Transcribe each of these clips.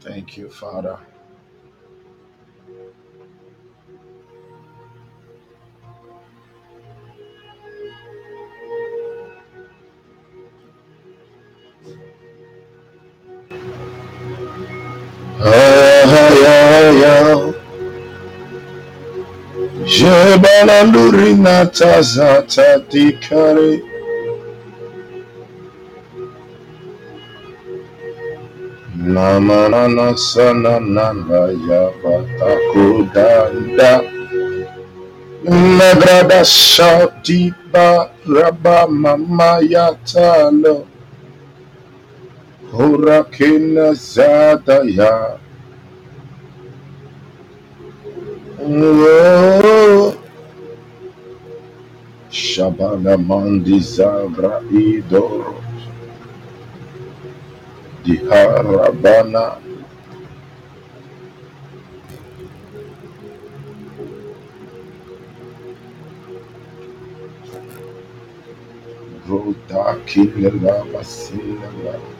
Thank you, Father. Ah, Ayaya, Jebalandurina tazata dikare. na na na na sa na na na ya batakudanda Nagrada shauti ba raba mama ya talo Shabana mandi zavra de Rabana voltar aqui levar a vacina agora. Né?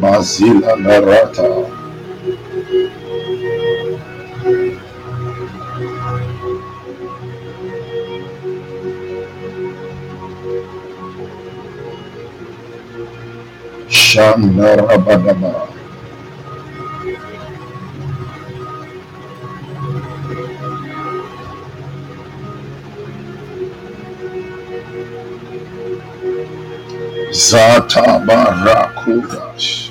Bazila narata. Shandarabadaba. Zata barakudash.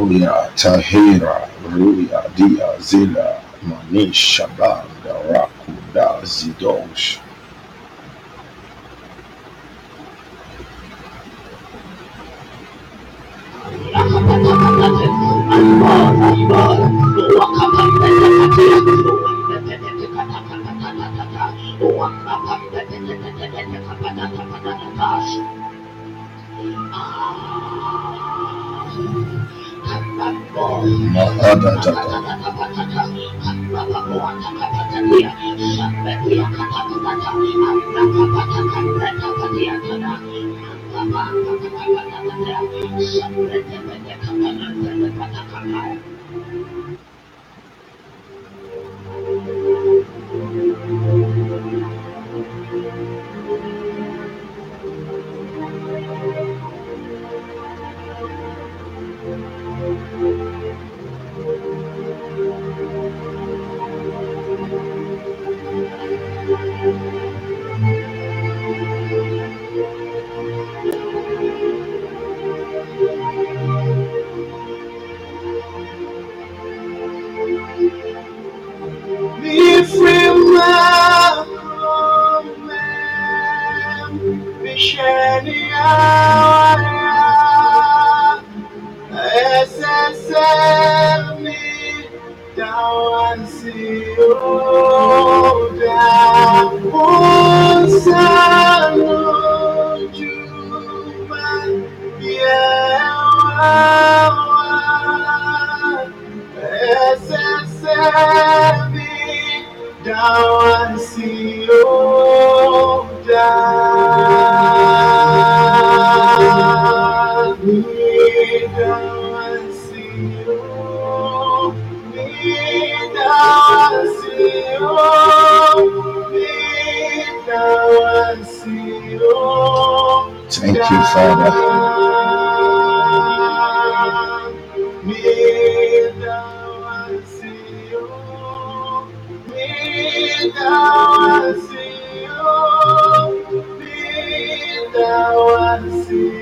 Rakoya Tahira Ruya Dia Zila Manisha Banda Rakuda Zidosh. Mahadata. Be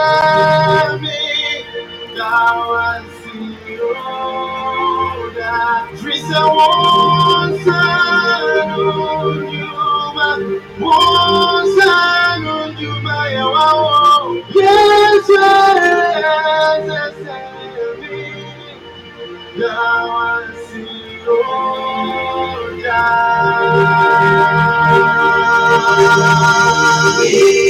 esesemi dawansiyoda Drisa wonsanu nyuma wonsanu nyuma yawawo Yesu esesemi Welcome, woman of God, Christy Ann. Can you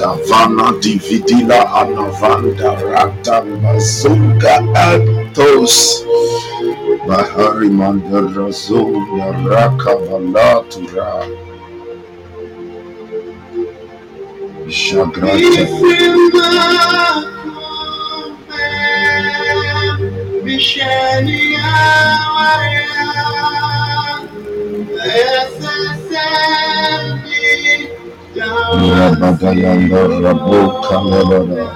Davana dividila anavanda rata mazunga antos. Bahari mandarazoya rakavalatura Jagrata Rabakayando Rabu Kamalora.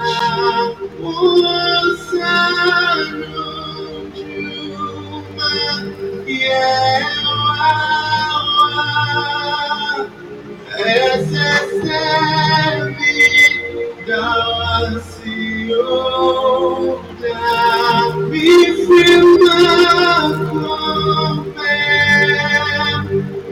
Me feel my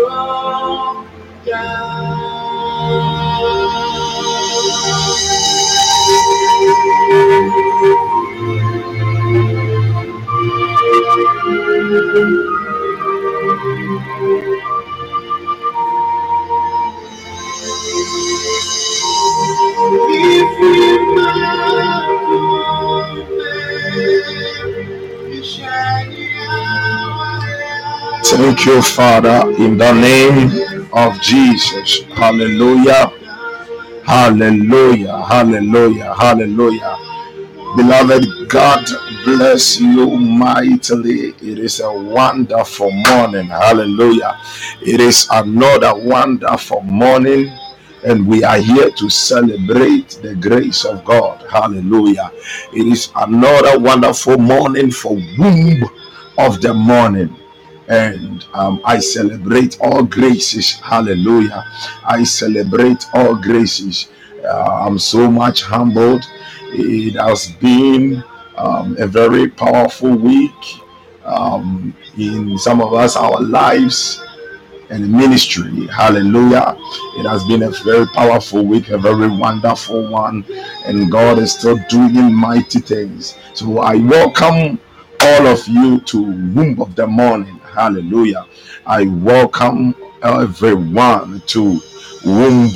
Kamelada Yeah. Yeah. Thank you, Father, in the name of Jesus. Hallelujah. Hallelujah. Hallelujah. Hallelujah. Beloved, God bless you mightily. It is a wonderful morning. Hallelujah. It is another wonderful morning, and we are here to celebrate the grace of God. Hallelujah. It is another wonderful morning for womb of the morning. And um, I celebrate all graces. Hallelujah. I celebrate all graces. Uh, I'm so much humbled. It has been um, a very powerful week um, in some of us, our lives and ministry. Hallelujah. It has been a very powerful week, a very wonderful one, and God is still doing mighty things. So I welcome all of you to Womb of the Morning. Hallelujah. I welcome everyone to Womb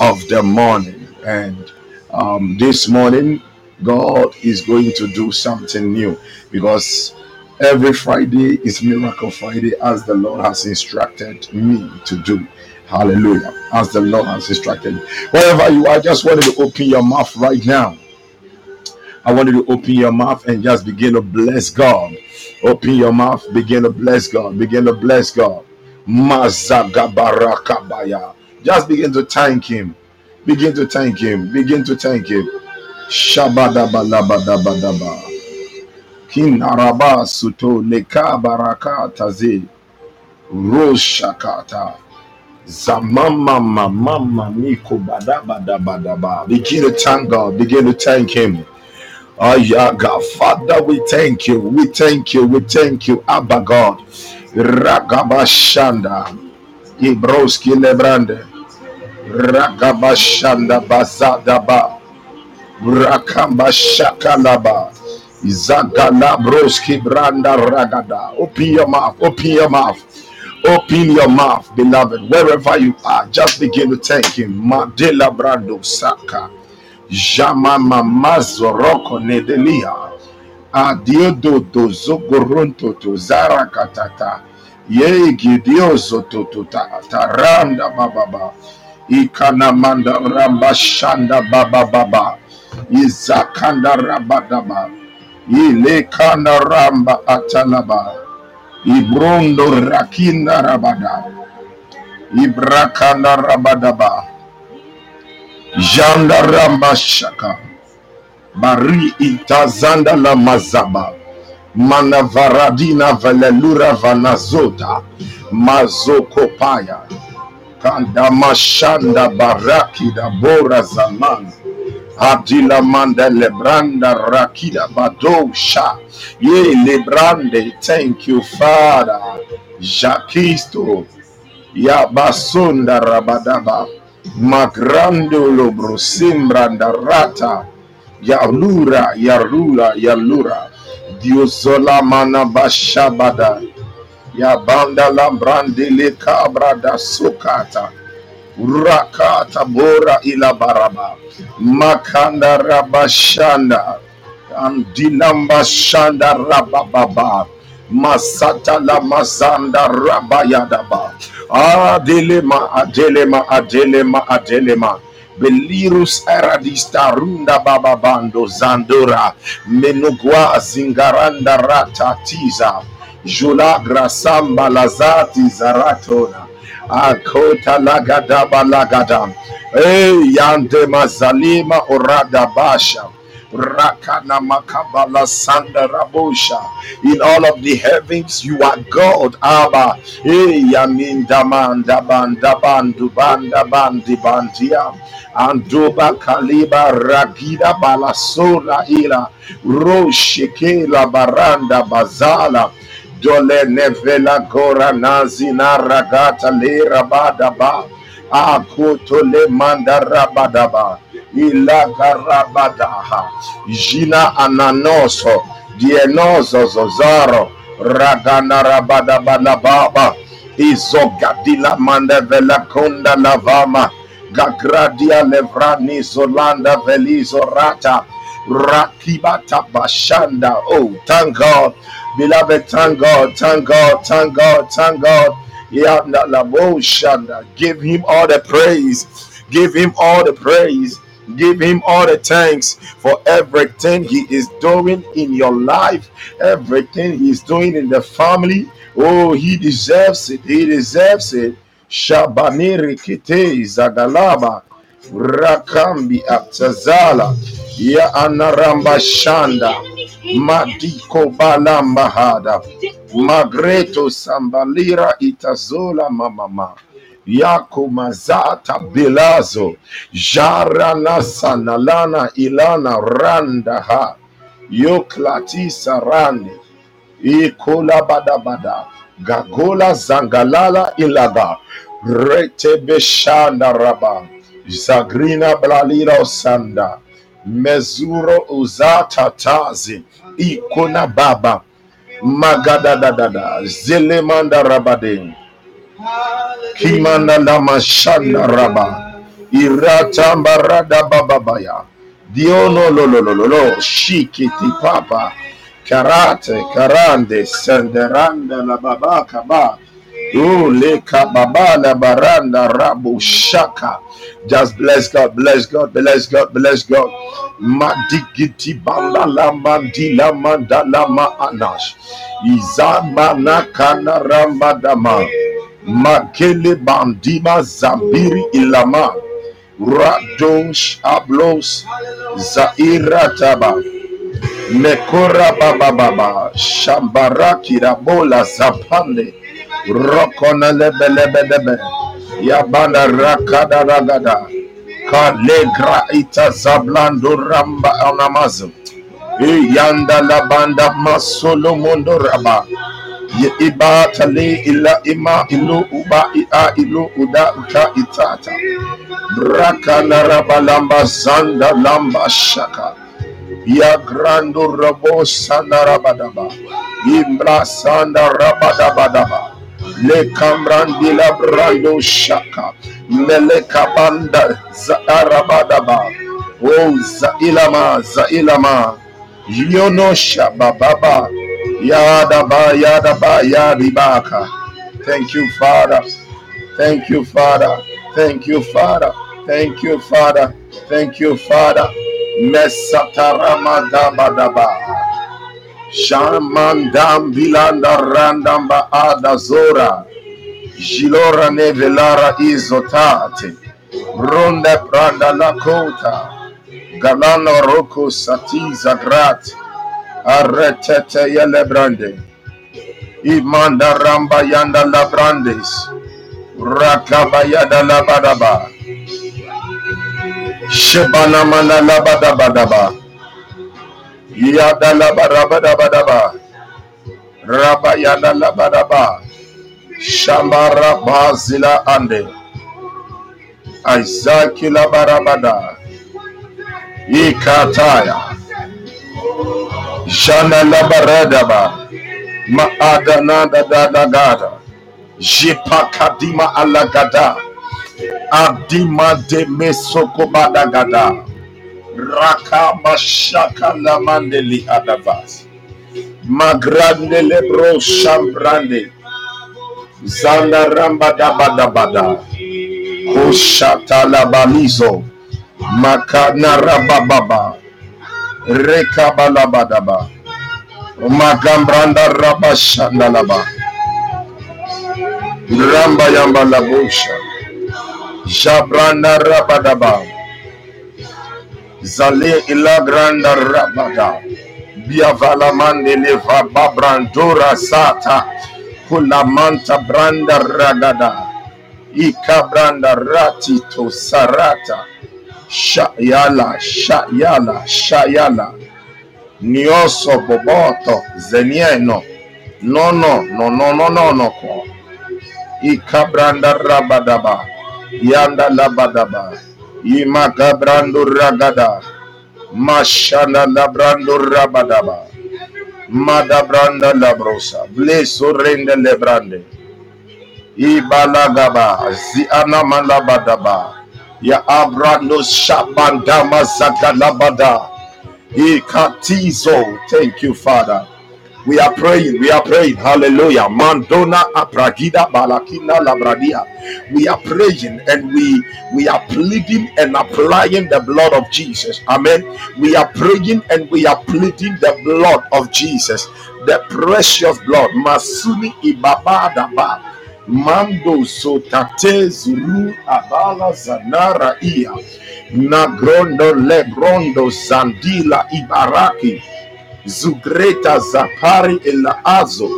of the Morning. And um, this morning, God is going to do something new because every Friday is Miracle Friday as the Lord has instructed me to do. Hallelujah. As the Lord has instructed. Wherever you are, just wanted to open your mouth right now. I want you to open your mouth and just begin to bless God. Open your mouth, begin to bless God. Begin to bless God. Mazagabarakabaya. Just begin to thank Him. Begin to thank Him. Begin to thank Him. Shabadabalabadabadaba. Kinaraba suto leka baraka taze. Roshakata. Zamama mama miko badabadabadaba. Begin to thank God. Begin to thank Him. God. Father, we thank you. We thank you. We thank you, Abba God. Ragabashanda. Ibroski lebrande. Ragabashanda bazadaba. Rakambashakalaba. Zagalabroski branda ragada. Open your mouth. Open your mouth. Open your mouth, beloved. Wherever you are, just begin to thank Him. Madela brando saka. Jamama mazoroko nedelia. Adiodo do zogoronto to zara katata. Ye gidiozo to to ta taranda bababa. Ikana manda ramba shanda baba baba. Izakanda rabadaba. Ile kana ramba atalaba. Ibrondo rakina rabada. Ibrakana rabadaba. Janda ramba shaka. Bari itazanda la mazaba. Manavaradina velelura vanazota. Mazokopaya. Kanda mashanda baraki da bora zaman. Adila manda lebranda rakida badosha. Ye lebrande. Thank you, Father. Jakisto. Yabasunda rabadaba. Magrando lobro simbranda rata. Yarura, Yarura, Yarura. Diosola mana bashabada. Yabanda lambrande le cabra da sukata. Rakata bora ila baraba. Makanda rabashanda. Andilamba shanda rabababa. Masata la mazanda rabayadaba. Adelema, adelema, adelema, adelema. Belirus eradista runda bababando zandora. Menugwa zingaranda rata tiza. Jula grasamba lazati zaratona. Akota lagadaba lagadam Hey, yande mazalima orada basha Rakana makabala sanda rabosha. In all of the heavens, you are God, Abba. Yamin daman daban daban duban daban dibandia. Andoba kaliba ragida balasola ila roshekela baranda bazala Dole nevela gora nazina ragata le rabadaba. Akuto le manda rabadaba. Ilaga rabadaha. Jina ananoso. Dienoso zozaro. Ragana rabadabalababa. Izogadila manda vela konda lavama. Gagradia levrani zolanda velizorata. Rakibata bashanda. Oh, thank God. Beloved, thank God, thank God, thank God, thank God. Shanda. Give him all the praise. Give him all the praise. Give him all the thanks for everything he is doing in your life, everything he is doing in the family. Oh, he deserves it. He deserves it. Shabaniri kite zagalaba rakambi aptazala ya anaramba shanda madiko balamba hada magreto sambalira itazola mamama yako mazata bilazo. Jaranasana ilana randaha yoklatisa rande ikola badabada gagola zangalala ilaga. Retebeshanda raba. Zagrina blalira osanda. Mezuro uzata tazi. Ikona baba. Magadadadada. Zelemanda rabade kimanda lama shanda raba iratamba rada bababaya diono lolololo shikiti papa karate karande senderanda la baba kaba Ule kababa la baranda rabu shaka. Just bless God, bless God, bless God, bless God. Madigiti banda la mandila mandala ma anash. Izamana kana ramadama. Makele bandima zambiri ilama. Radosh ablos zaira taba. Mekora baba baba. Shambaraki rabola zapande. Rokona lebe lebe lebe. Yabanda rakada ragada. Kalegra ita zablando ramba anamazo. Yanda la banda masolo mondo raba. Ye iba tale ila ima ilu uba ia ilu uda uta itata. Braka la raba lamba zanda lamba shaka. Ya grando rabo sanda rabadaba. Imbra sanda rabadabadaba. Le kambrandi la brando shaka. Mele kabanda zaarabadaba. Oh zailama zailama. Yono shabababa. Yadaba yadaba yadibaka. Thank you, Father. Thank you, Father. Thank you, Father. Thank you, Father. Thank you, Father. Mesataramadabadaba. Shamandam bilanda randamba adazora. Gilora nevelara izotate. Ronde pranda lakota. Galano roko satiza grat. Arretete yelebrande. Imanda ramba yanda labrandes. Rakabayada labadaba. Shebana mana labadabadaba. Yada labadabadabadaba. Rabayada labadaba. Shambara bazila ande. Isaac labarabada. Ikataya. Jana labaradaba. Maadana da da da gada. Jipakadima alagada. Adima de mesoko badagada. Raka mashaka la mandeli adavas. Magrande lebro shambrande. Zanda ramba daba daba da. La balizo. Makana rabababa. Rekabalabadaba. Magambranda rabashandalaba. Ramba yamba labusha. Jabranda rabadaba. Zale ilagranda rabada. Biavala mandele va babrandora sata. Kulamanta branda ragada. Ikabranda ratito sarata shayala shayala shayala. Nioso boboto zenieno. Nono nononononoco ikabranda rabadaba yanda labadaba. Imakabrando ragada. Mashanda rabadaba. Madabranda labrosa. Blesorende lebrande. Ibalagaba zianamalabadaba Ya abrando shabandama zagalabada. Ikatizo. Thank you, Father. We are praying, we are praying. Hallelujah. Mandona apragida balakina labradia. We are praying and we we are pleading and applying the blood of Jesus. Amen. We are praying and we are pleading the blood of Jesus. The precious blood. Masuni ibaba daba. Mando sotate zuru abala zanara ia. Nagrondo lebrondo zandila ibaraki. Zugreta Zapari Elaazo,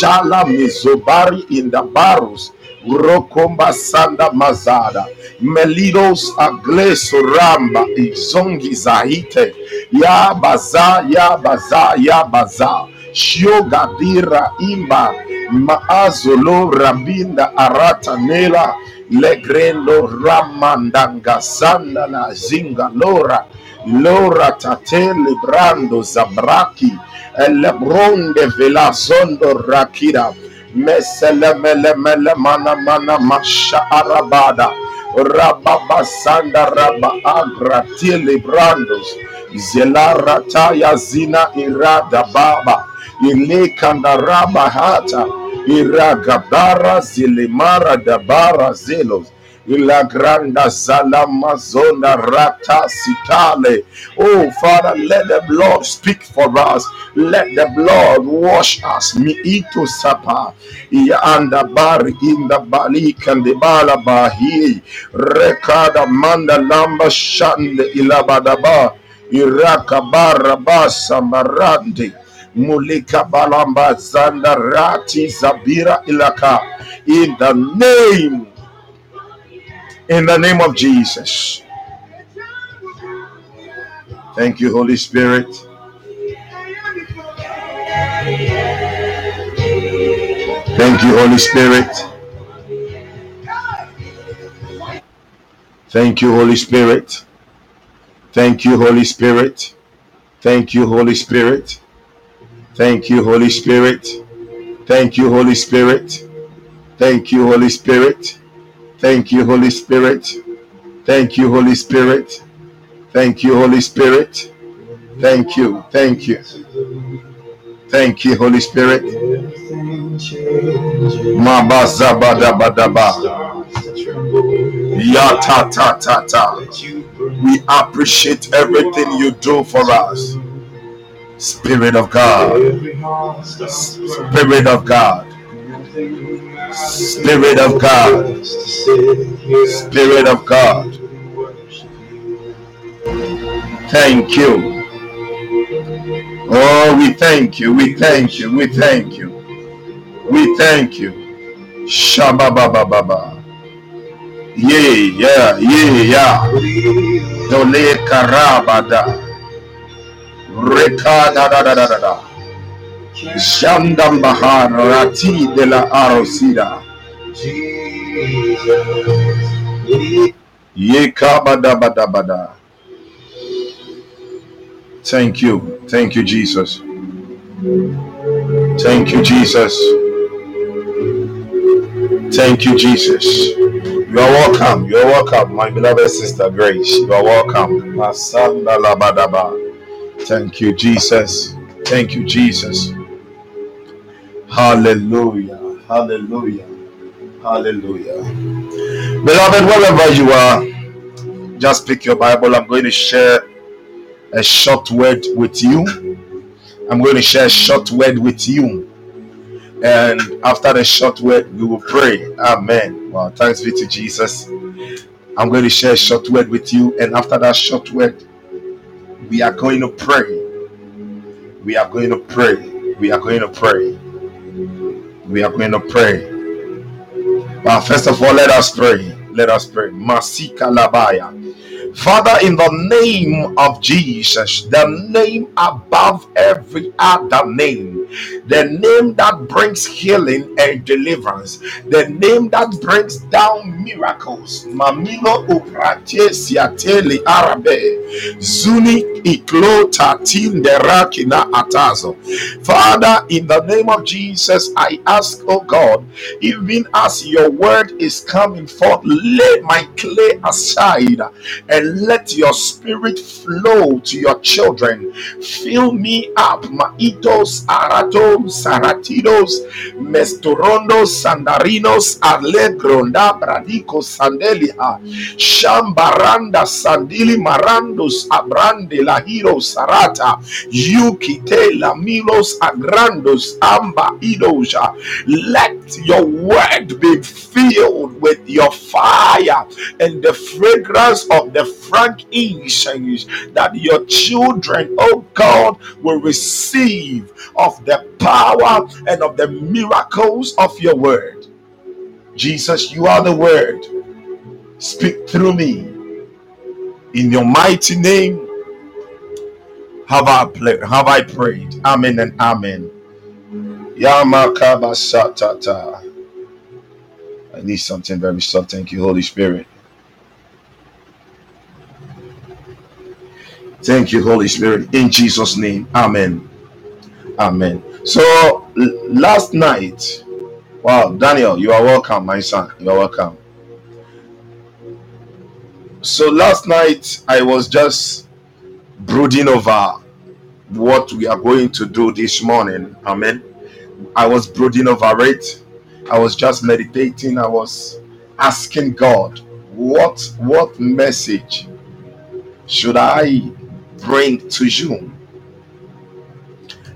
Jala Mizobari indabaros Rokomba Sanda Mazada, Melidos Agleso Ramba, Izongi Zahite, Ya Baza, Ya Baza, Ya Baza, Shiogadira Imba, Maazolo Rabinda Arata Nela, Legrendo Ramandanga Sandala Zinga Lora, Lora Tatele Brando Zabraki Elebronde Velazondo Rakida Mesele Mele Mele Mana Mana Masha Arabada Rababa Sanda Raba Agra Brandos Zelara Taya Zina Irada Baba Ile Kandaraba Hata Iragabara Zilimara Dabara Zelos La granda salamazona rata sitale. Oh Father, let the blood speak for us. Let the blood wash us. Mi ito sapa. Ya anda bari inda bali kandibala bahi. Rekada manda lamba shande ilabadaba. Iraka barabasa marande. Mulika balamba zanda rati zabira ilaka. In the name in the name of Jesus. Thank you, Holy Spirit. Thank you, Holy Spirit. Thank you, Holy Spirit. Thank you, Holy Spirit. Thank you, Holy Spirit. Thank you, Holy Spirit. Thank you, Holy Spirit. Thank you, Holy Spirit. Thank you, Holy Spirit. Thank you, Holy Spirit. Thank you, Holy Spirit. Thank you. Thank you. Thank you, Holy Spirit. Mabazabadabadaba. Ya ta ta ta ta. We appreciate everything you do for us. Spirit of God. Spirit of God. Spirit of God. Spirit of God. Thank you. Oh, we thank you. We thank you. We thank you. We thank you. Shababababa. Ye, yeah, ye, yeah. Dole karabada. Rekada da da da da da. Shandam bahar rati de la arosida. Ye kabada bada bada. Thank you. Thank you, Jesus. Thank you, Jesus. Thank you, Jesus. You are welcome. You are welcome, my beloved sister Grace. You are welcome. Masanda labadaba. Thank you, Jesus. Thank you, Jesus. Hallelujah. Hallelujah. Hallelujah. Beloved, wherever you are, just pick your Bible. I'm going to share a short word with you. I'm going to share a short word with you. And after the short word, we will pray. Amen. Well, thanks be to Jesus. I'm going to share a short word with you. And after that short word, we are going to pray. We are going to pray. We are going to pray. We are going to pray. But first of all, let us pray. Let us pray. Masika labaya. Father, in the name of Jesus, the name above every other name, the name that brings healing and deliverance, the name that brings down miracles. Mamilo uprate siateli arabe, zuni iklo tatin derakina atazo. Father, in the name of Jesus, I ask, oh God, even as your word is coming forth, lay my clay aside and let your spirit flow to your children. Fill me up. Maitos, aratos, saratidos, mestorondos, sandarinos, alegronda, bradico, sandelia, shambaranda, sandili, marandos, abrande, lahiro, sarata, yukite, lamilos, agrandos, amba, idoja. Let your word be filled with your fire and the fragrance of the frankincense that your children, oh God, will receive of the power and of the miracles of your word. Jesus, you are the word. Speak through me. In your mighty name have I, have I prayed. Amen and amen. Yamakabasatata. I need something very soft. Thank you, Holy Spirit. Thank you, Holy Spirit. In Jesus' name. Amen. Amen. So last night, wow, Daniel, you are welcome, my son. You are welcome. So last night I was just brooding over what we are going to do this morning. Amen. I was brooding over it. I was just meditating. I was asking God, what what message should I bring to you?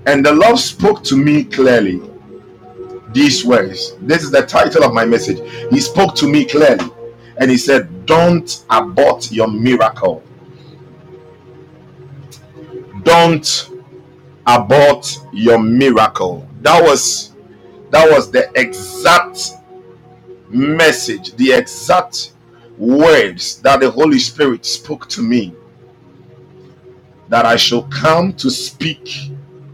And the Lord spoke to me clearly these words. This is the title of my message. He spoke to me clearly and he said, Don't abort your miracle. Don't abort your miracle. That was that was the exact message, the exact words that the Holy Spirit spoke to me that I shall come to speak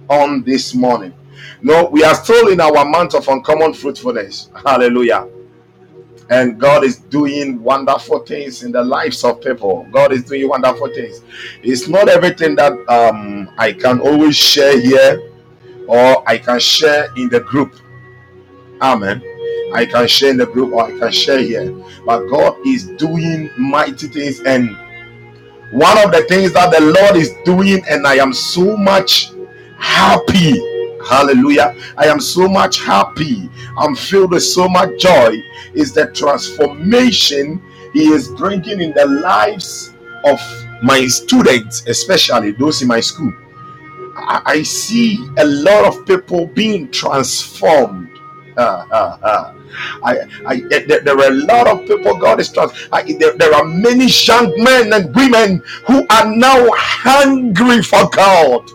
on this morning. No, we are still in our month of uncommon fruitfulness. Hallelujah. And God is doing wonderful things in the lives of people. God is doing wonderful things. It's not everything that um, I can always share here or I can share in the group. Amen. I can share in the group or I can share here. But God is doing mighty things. And one of the things that the Lord is doing, and I am so much happy. Hallelujah. I am so much happy. I'm filled with so much joy. Is the transformation He is bringing in the lives of my students, especially those in my school. I, see a lot of people being transformed. Uh, uh, uh. I, I, there, are a lot of people God is trust. there, there are many young men and women who are now hungry for God.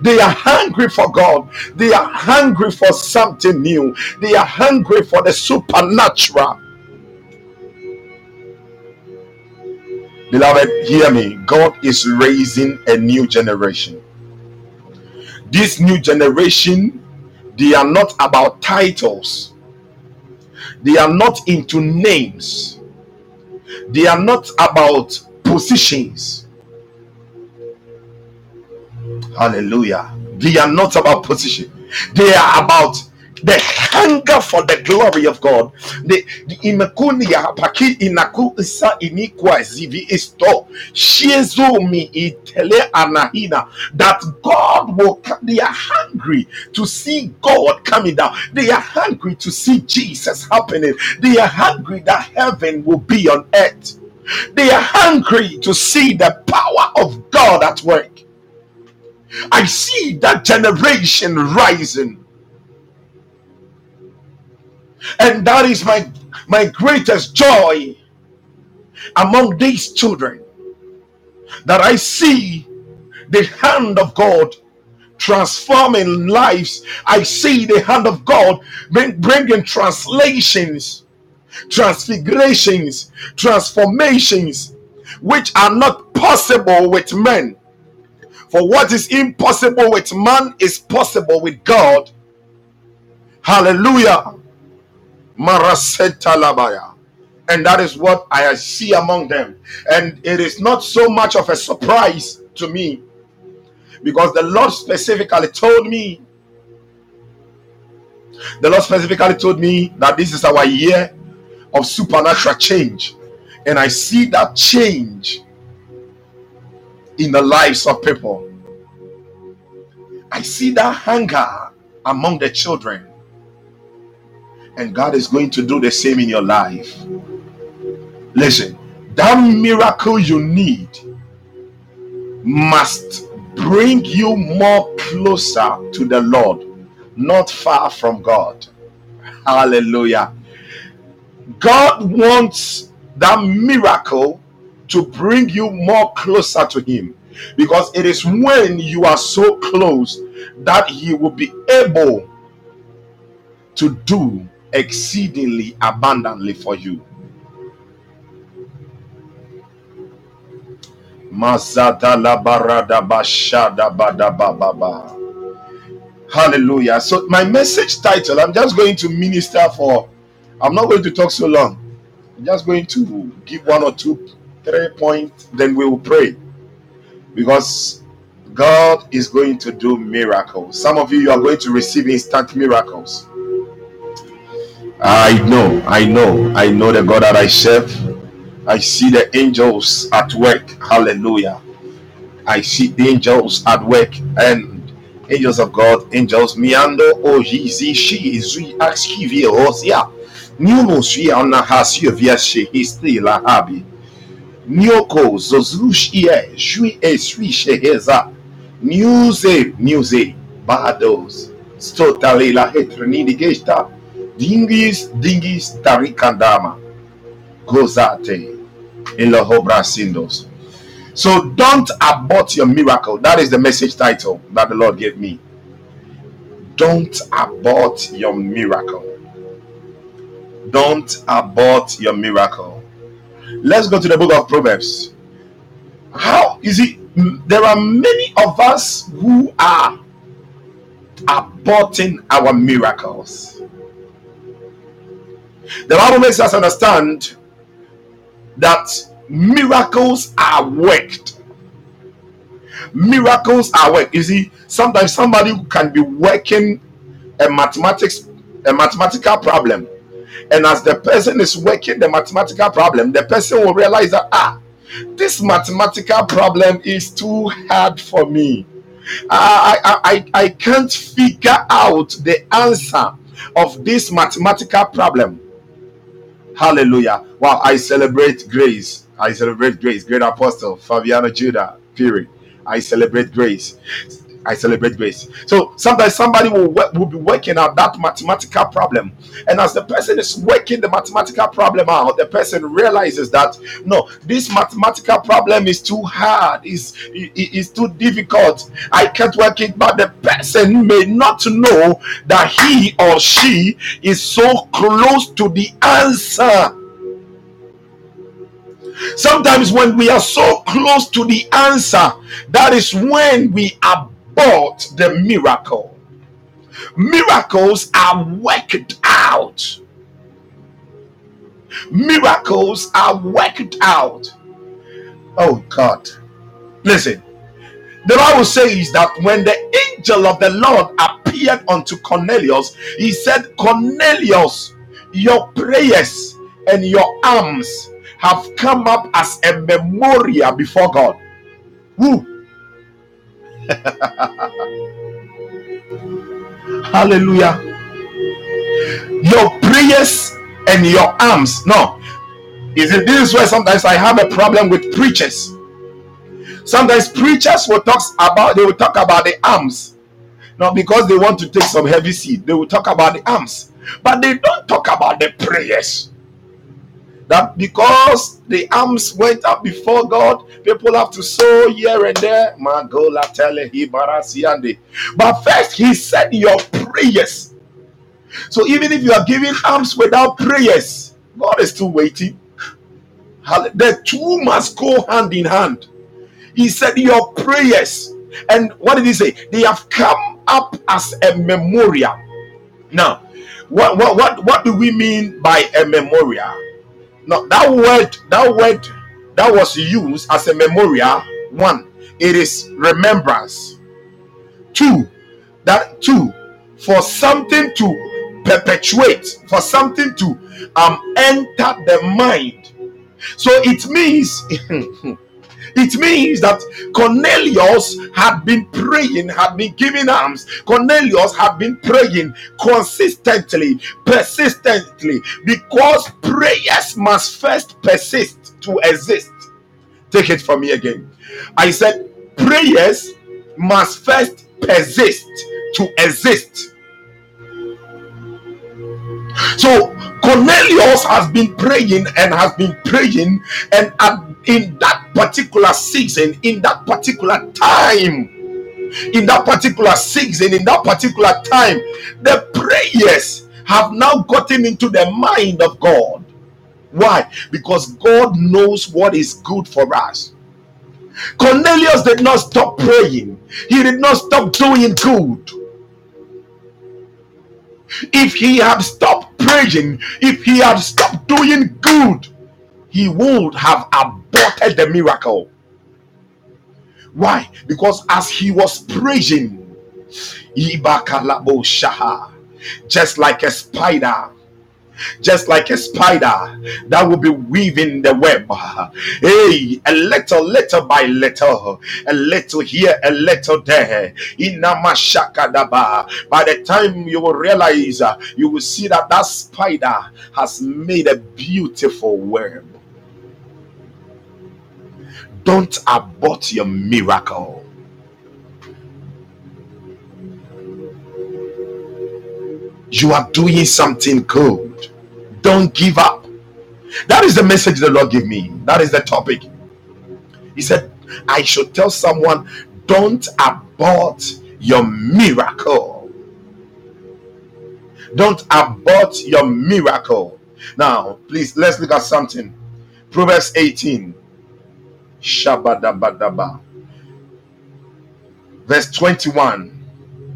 They are hungry for God. They are hungry for something new. They are hungry for the supernatural. Beloved, hear me. God is raising a new generation. This new generation, they are not about titles, they are not into names, they are not about positions. Hallelujah. They are not about position, they are about the hunger for the glory of God. The isto shiezumi itele that God will come. they are hungry to see God coming down. They are hungry to see Jesus happening. They are hungry that heaven will be on earth. They are hungry to see the power of God at work. I see that generation rising and that is my my greatest joy among these children that I see the hand of God transforming lives. I see the hand of God bring, bringing translations transfigurations, transformations, which are not possible with men. For what is impossible with man is possible with God. Hallelujah. Maraseta labaya. And that is what I see among them. And it is not so much of a surprise to me because the Lord specifically told me, the Lord specifically told me that this is our year of supernatural change. And I see that change in the lives of people. I see that hunger among the children. And God is going to do the same in your life. Listen, that miracle you need must bring you more closer to the Lord, not far from God. Hallelujah. God wants that miracle to bring you more closer to Him because it is when you are so close that He will be able to do exceedingly abundantly for you. Mazada. Hallelujah. So my message title, I'm just going to minister for I'm not going to talk so long. I'm just going to give one or two, three points, then we will pray. Because God is going to do miracles. Some of you, you are going to receive instant miracles. I know, I know, I know the God that I serve. I see the angels at work. Hallelujah. I see angels at work and angels of God, angels miando o jizi shi zui akskivi osia. Nuno shi ona hasio viashe histi la habi. Nyoko zozrush ie shui e shui sheheza. Newse, newse, bados. Stotali la hetrenidi gesta. Dingis, dingis, tarikandama. Gozate in the Sindos. So don't abort your miracle. That is the message title that the Lord gave me. Don't abort your miracle. Don't abort your miracle. Let's go to the book of Proverbs. How is it? There are many of us who are aborting our miracles. The Bible makes us understand that miracles are worked. Miracles are worked. You see, sometimes somebody can be working a mathematics a mathematical problem, and as the person is working the mathematical problem, the person will realize that ah, this mathematical problem is too hard for me. I, I, I, I can't figure out the answer of this mathematical problem. Hallelujah. Wow, I celebrate grace. I celebrate grace. Great apostle Fabiano Judah. Period. I celebrate grace. I celebrate grace. So sometimes somebody will, will be working out that mathematical problem. And as the person is working the mathematical problem out, the person realizes that no, this mathematical problem is too hard, is is too difficult. I can't work it, but the person may not know that he or she is so close to the answer. Sometimes, when we are so close to the answer, that is when we are but the miracle. Miracles are worked out. Miracles are worked out. Oh God. Listen. The Bible says that when the angel of the Lord appeared unto Cornelius, he said, Cornelius, your prayers and your alms have come up as a memorial before God. Who? Hallelujah. Your prayers and your arms. No. Is it this is where sometimes I have a problem with preachers. Sometimes preachers will talk about they will talk about the arms. Not because they want to take some heavy seed. They will talk about the arms. But they don't talk about the prayers that because the arms went up before God, people have to sow here and there. But first, He said your prayers. So even if you are giving alms without prayers, God is still waiting. The two must go hand in hand. He said, Your prayers, and what did he say? They have come up as a memorial. Now, what what what, what do we mean by a memorial? Now, that word, that word that was used as a memorial, one, it is remembrance. Two, that two, for something to perpetuate, for something to um enter the mind. So it means It means that Cornelius had been praying, had been giving alms. Cornelius had been praying consistently, persistently, because prayers must first persist to exist. Take it from me again. I said, prayers must first persist to exist. So Cornelius has been praying and has been praying, and in that particular season, in that particular time, in that particular season, in that particular time, the prayers have now gotten into the mind of God. Why? Because God knows what is good for us. Cornelius did not stop praying, he did not stop doing good. If he had stopped praying, if he had stopped doing good, he would have aborted the miracle. Why? Because as he was praying, just like a spider just like a spider that will be weaving the web. Hey, a little, little by little, a little here, a little there. Inamashakadaba. By the time you will realize, you will see that that spider has made a beautiful web. Don't abort your miracle. You are doing something good. Don't give up. That is the message the Lord gave me. That is the topic. He said, I should tell someone, don't abort your miracle. Don't abort your miracle. Now, please, let's look at something. Proverbs 18. Shabadabadaba. Verse 21.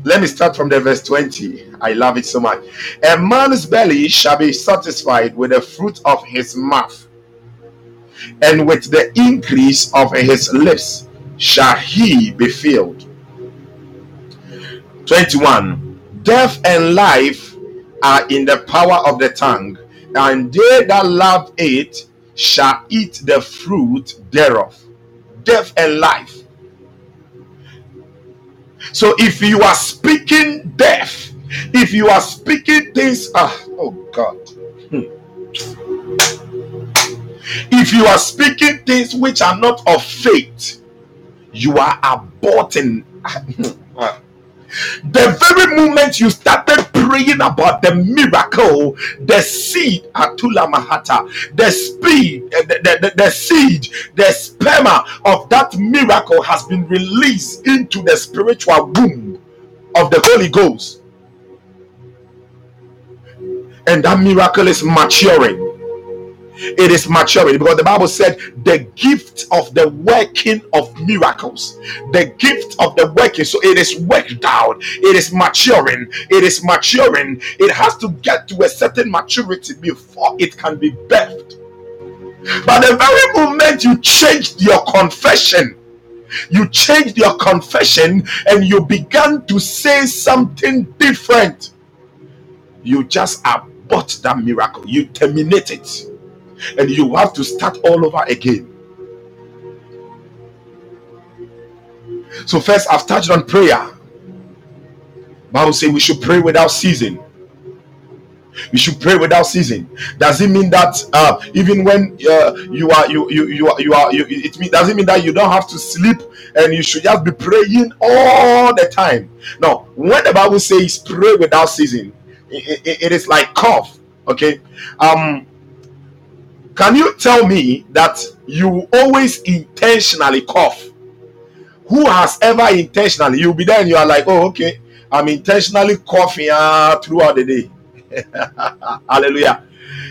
Let me start from the verse 20. I love it so much. A man's belly shall be satisfied with the fruit of his mouth, and with the increase of his lips shall he be filled. 21. Death and life are in the power of the tongue, and they that love it shall eat the fruit thereof. Death and life so if you are speaking death, if you are speaking things, ah, oh God. Hmm. If you are speaking things which are not of faith, you are aborting. The very moment you started praying about the miracle, the seed, Atula Mahata, the speed, eh, the, the, the, the seed, the sperma of that miracle has been released into the spiritual womb of the Holy Ghost. And that miracle is maturing it is maturing because the Bible said the gift of the working of miracles, the gift of the working. So it is worked out, it is maturing, it is maturing. It has to get to a certain maturity before it can be birthed. But the very moment you changed your confession, you changed your confession and you began to say something different, you just abort that miracle, you terminate it and you have to start all over again. So first, I've touched on prayer. Bible say we should pray without ceasing. We should pray without ceasing. Does it mean that uh, even when uh, you are you you you are you are you, it mean does it mean that you don't have to sleep and you should just be praying all the time? No. When the Bible says pray without ceasing, it, it, it is like cough. Okay. Um can you tell me that you always intentionally cough? Who has ever intentionally? You'll be there and you are like, oh, okay, I'm intentionally coughing uh, throughout the day. Hallelujah.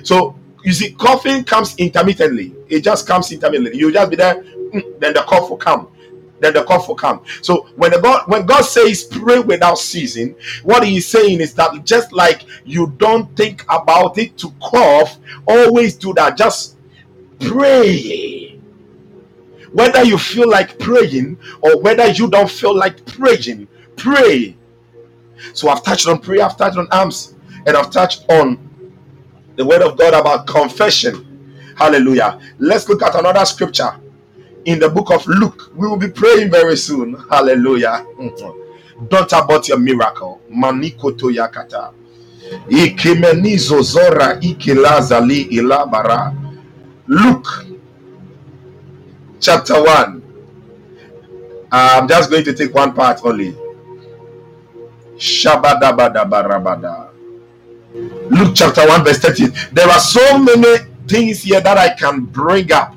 So you see, coughing comes intermittently. It just comes intermittently. You just be there, mm, then the cough will come. Then the cough will come. So when God when God says pray without ceasing, what He's saying is that just like you don't think about it to cough, always do that. Just pray. Whether you feel like praying or whether you don't feel like praying, pray. So I've touched on prayer, I've touched on arms, and I've touched on the word of God about confession. Hallelujah. Let's look at another scripture in the book of Luke. We will be praying very soon. Hallelujah. Mm-hmm. Don't abort your miracle. Maniko to yakata. Ikimenizo zora ikilazali ilabara. Luke chapter 1. I'm just going to take one part only. Shabadabadabarabada. Luke chapter 1, verse 30. There are so many things here that I can bring up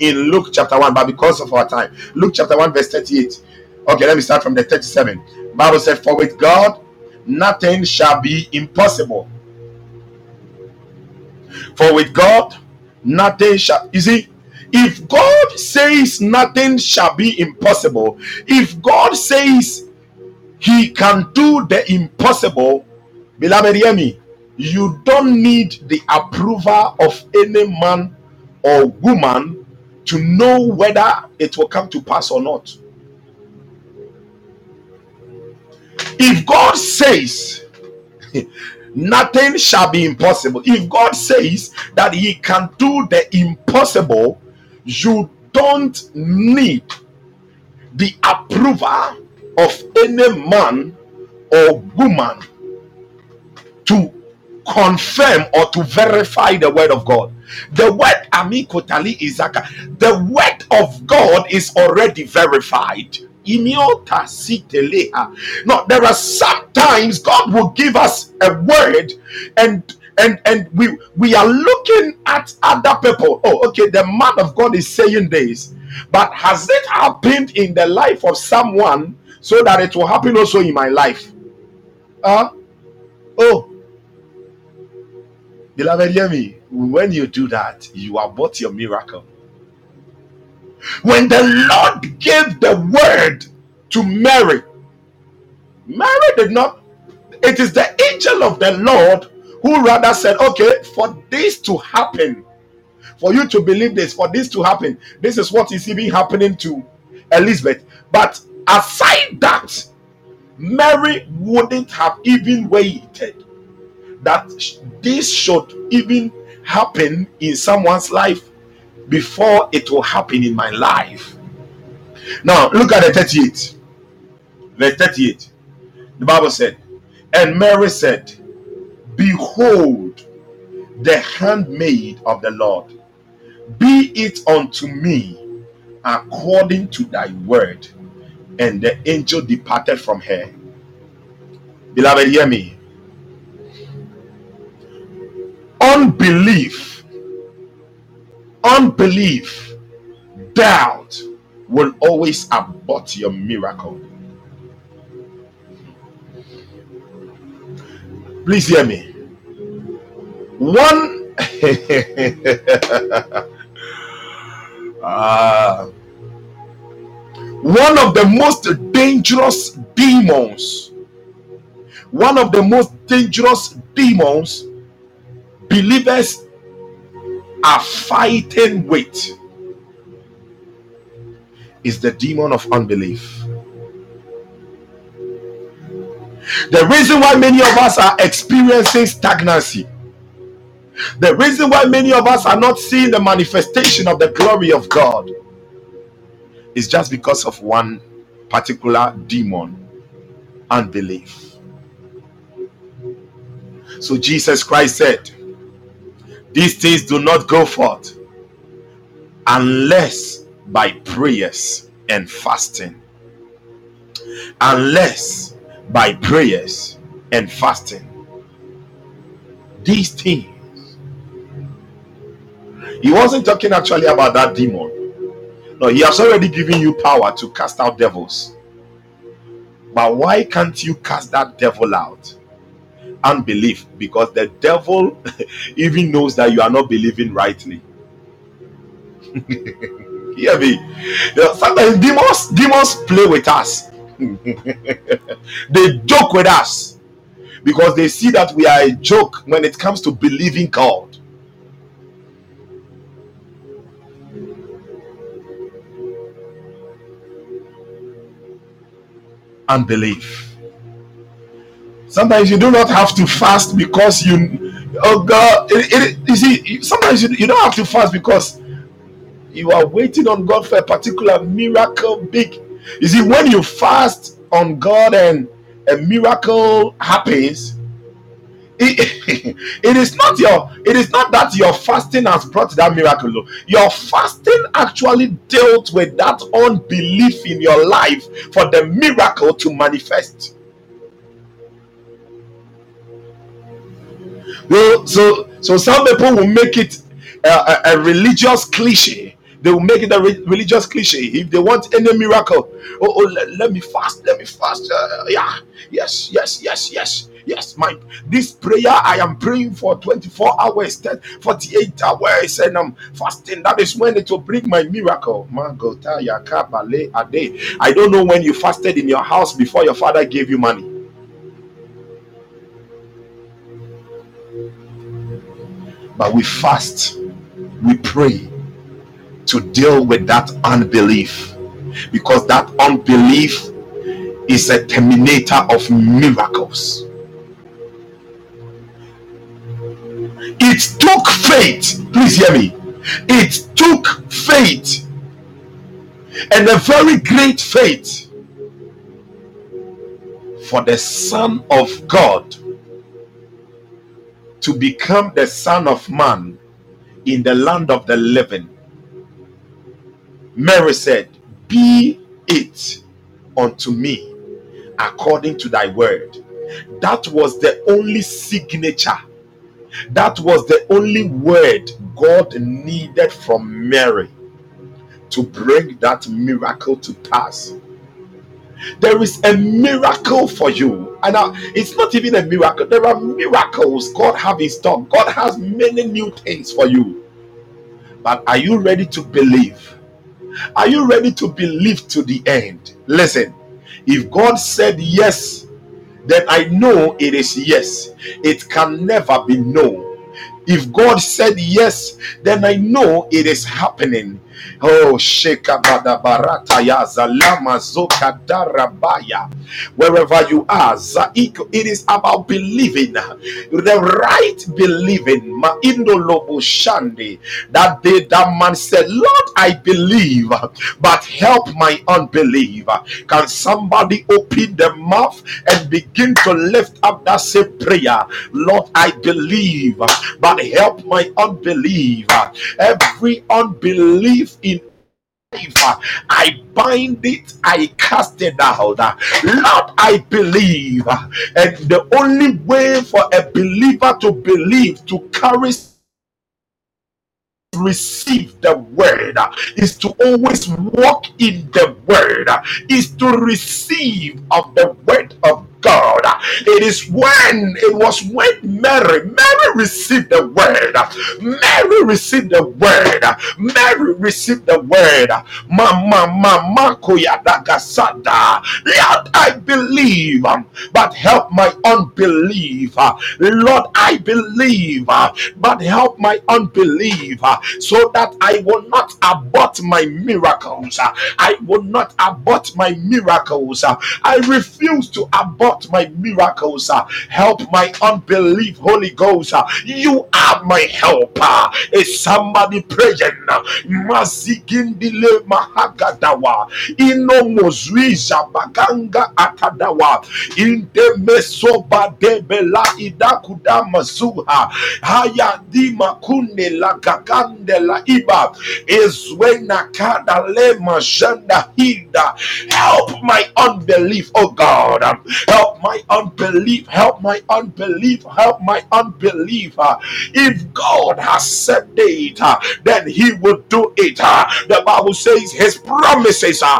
in Luke chapter 1, but because of our time, Luke chapter 1, verse 38. Okay, let me start from the 37. Bible said, For with God nothing shall be impossible. For with God nothing shall you see if God says nothing shall be impossible, if God says he can do the impossible, beloved, hear. You don't need the approval of any man or woman to know whether it will come to pass or not. If God says nothing shall be impossible, if God says that He can do the impossible, you don't need the approval of any man or woman to confirm or to verify the word of God. The word amikotali izaka, the word of God is already verified. Imiota siteleha. No, there are sometimes God will give us a word and and and we we are looking at other people. Oh, okay, the man of God is saying this, but has it happened in the life of someone so that it will happen also in my life? Uh oh, beloved, hear me. When you do that, you abort your miracle. When the Lord gave the word to Mary, Mary did not, it is the angel of the Lord who rather said, Okay, for this to happen, for you to believe this, for this to happen, this is what is even happening to Elizabeth. But aside that, Mary wouldn't have even waited that this should even happen in someone's life before it will happen in my life. Now, look at the 38. Verse 38. The Bible said, And Mary said, Behold, the handmaid of the Lord, be it unto me according to thy word. And the angel departed from her. Beloved, hear me. Unbelief, unbelief, doubt will always abort your miracle. Please hear me. One Ah, one of the most dangerous demons, one of the most dangerous demons believers are fighting with is the demon of unbelief. The reason why many of us are experiencing stagnancy, the reason why many of us are not seeing the manifestation of the glory of God is just because of one particular demon unbelief. So Jesus Christ said, These things do not go forth unless by prayers and fasting. Unless by prayers and fasting. These things. He wasn't talking actually about that demon. No, he has already given you power to cast out devils. But why can't you cast that devil out? Unbelief because the devil even knows that you are not believing rightly. Hear me? Sometimes demons demons play with us. they joke with us because they see that we are a joke when it comes to believing God. Unbelief. Sometimes you do not have to fast because you, oh God, it, it, you see, sometimes you, you don't have to fast because you are waiting on God for a particular miracle, big. You see, when you fast on God and a miracle happens, it, it is not your it is not that your fasting has brought that miracle your fasting actually dealt with that unbelief in your life for the miracle to manifest so so, so some people will make it a, a, a religious cliche. They will make it a re- religious cliche. If they want any miracle oh, oh let, let me fast let me fast uh, yeah. Yes yes yes yes yes my this prayer i am praying for 24 hours 10, 48 hours and i'm fasting. That is when it will bring my miracle. I don't know when you fasted in your house before your father gave you money but we fast we pray to deal with that unbelief because that unbelief is a terminator of miracles. It took faith, please hear me. It took faith and a very great faith for the Son of God to become the Son of Man in the land of the living. Mary said, Be it unto me according to thy word. That was the only signature, that was the only word God needed from Mary to bring that miracle to pass. There is a miracle for you, and uh, it's not even a miracle. There are miracles God in store. God has many new things for you. But are you ready to believe? Are you ready to believe to the end? Listen, if God said yes, then I know it is yes. It can never be no. If God said yes, then I know it is happening. Oh, Shekabada Barata ya Zalama Zokadarabaya. Wherever you are, it is about believing the right believing. Ma Indolobo Shandi. That day that man said, Lord, I believe, but help my unbelief. Can somebody open the mouth and begin to lift up that same prayer? Lord, I believe, but help my unbelief. Every unbelief in I bind it, I cast it out. Lord, I believe. And the only way for a believer to believe, to carry receive the word is to always walk in the word is to receive of the word God. It is when it was when Mary, Mary received the word. Mary received the word. Mary received the word. Mama, mama, koyadagasada. Lord, I believe, but help my unbelief. Lord, I believe, but help my unbelief so that I will not abort my miracles. I will not abort my miracles. I refuse to abort my miracles. Help my unbelief, Holy Ghost. You are my helper. Is somebody praying? Mazigindile mahagadawa. Ino mozuiza baganga atadawa. Inde mesoba debela idakuda mazuha. Haya di makune la gagande la iba. Izwena kada le hida. Help my unbelief, oh God. Help my unbelief, help my unbelief, help my unbelief. Uh, if God has said it, uh, then He will do it. Uh, the Bible says His promises are,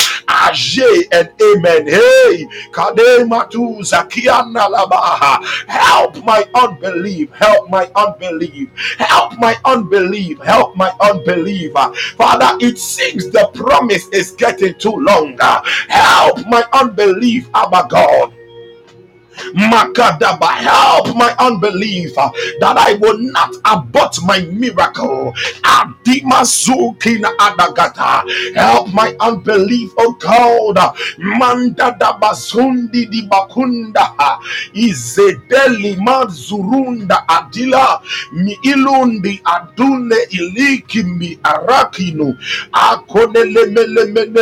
yea and amen. Hey. Help my unbelief, help my unbelief, help my unbelief, help my unbelief. Uh, Father, it seems the promise is getting too long. Help my unbelief, Abba God. Makadaba, help my unbelief uh, that I will not abort my miracle. Adima Adagata, help my unbelief, oh God. Mandada Bazundi di Bakunda, Izedeli Mazurunda Adila, Mi Ilundi Adune Iliki Mi Arakinu,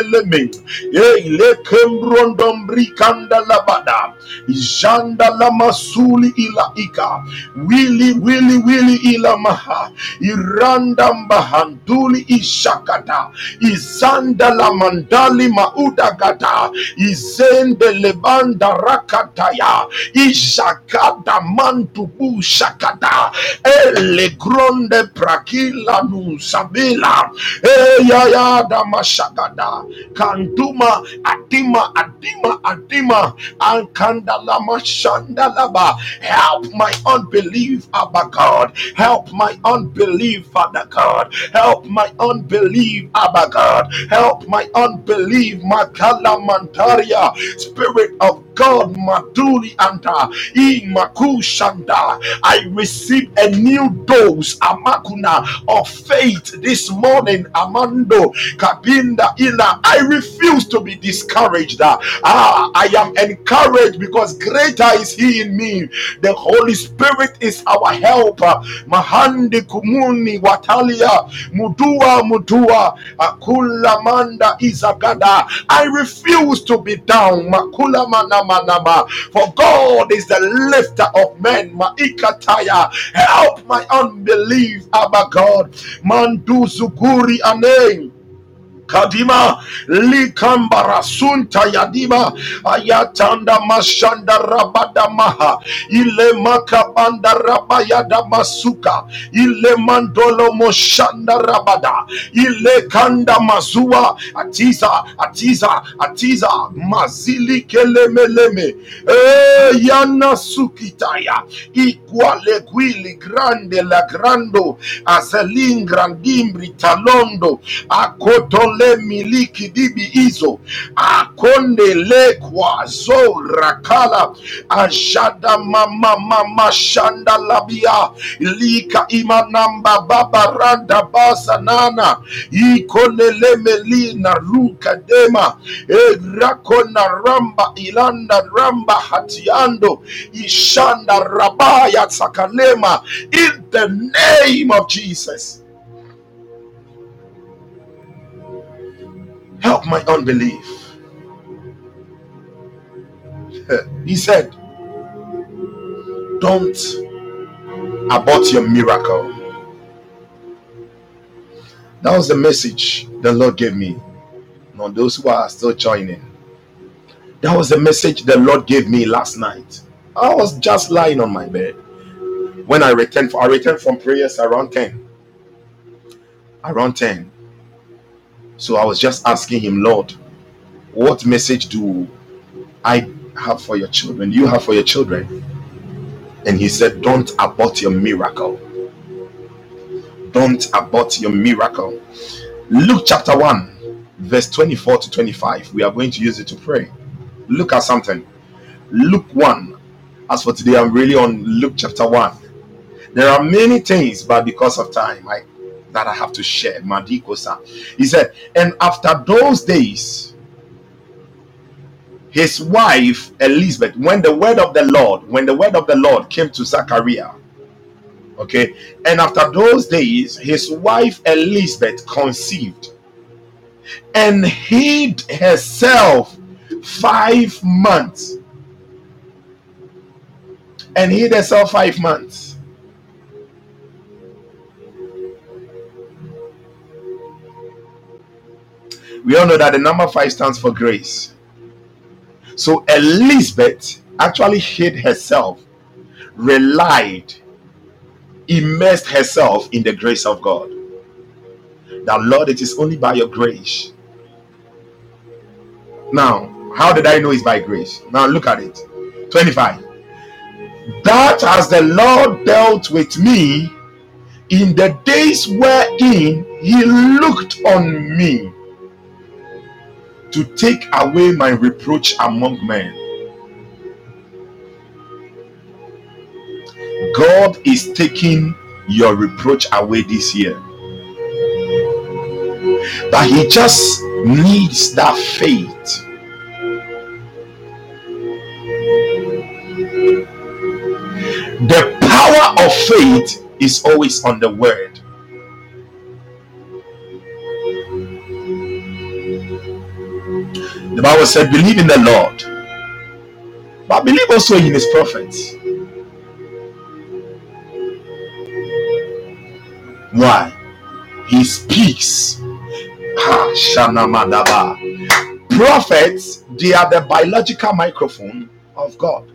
Leme, Ele Kembrondombri Kanda Labada, Janda la masuli ila ika. Wili wili wili ila maha. Iranda mbahanduli ishakata. Izanda la mandali mauda gata. Izende lebanda rakataya. Ishakata mantubu shakata. Ele gronde prakila nusabila. Eya da mashakada. Kantuma adima adima adima. Ankandalama Shandalaba. Help my unbelief, Abba God. Help my unbelief, Father God. Help my unbelief, Abba God. Help my unbelief, Makala Mantaria. Spirit of God, Maduri Anta, Imakushanda. I receive a new dose, Amakuna, of faith this morning, Amando, Kabinda Ina. I refuse to be discouraged. Ah, I am encouraged because greater is He in me. The Holy Spirit is our helper. Mahandi Kumuni Watalia, Mudua Mudua, Akula Manda Izagada. I refuse to be down. Makula Manama Nama. For God is the lifter of men. Maikataya. Help my unbelief, Abba God. Mandu Zuguri Ane. Kadima likambarasunta yadima ayatanda mashanda rabadamaha ile makabanda rabayada masuka ile mandolo moshanda rabada ile kanda mazua atiza atiza atiza mazili kelemeleme e yana sukitaya ikwale kwili grande la grando azelin talondo talondo akotole miliki dibi hizo akonde lekwa zo rakala ajada mama mama shanda labia. Lika imanamba baba babaranda basanana ikoneleme na ruka dema. Erako na ramba ilanda ramba hatiando. Ishanda rabaya sakalema in the name of Jesus. Help my unbelief. He said, Don't abort your miracle. That was the message the Lord gave me. Now, those who are still joining, that was the message the Lord gave me last night. I was just lying on my bed when I returned. I returned from prayers around 10. Around 10. So I was just asking him, Lord, what message do I have for your children? You have for your children? And he said, Don't abort your miracle. Don't abort your miracle. Luke chapter 1, verse 24 to 25. We are going to use it to pray. Look at something. Luke 1. As for today, I'm really on Luke chapter 1. There are many things, but because of time, I that I have to share. Madikosa. He said, and after those days, his wife Elizabeth, when the word of the Lord, when the word of the Lord came to Zachariah, okay, and after those days, his wife Elizabeth conceived and hid herself five months. And hid herself five months. We all know that the number five stands for grace. So Elizabeth actually hid herself, relied, immersed herself in the grace of God. That Lord, it is only by your grace. Now, how did I know it's by grace? Now look at it. 25. That as the Lord dealt with me in the days wherein he looked on me to take away my reproach among men. God is taking your reproach away this year. But He just needs that faith. The power of faith is always on the word. The Bible said, believe in the Lord, but believe also in his prophets. Why? He speaks. Prophets, they are the biological microphone of God.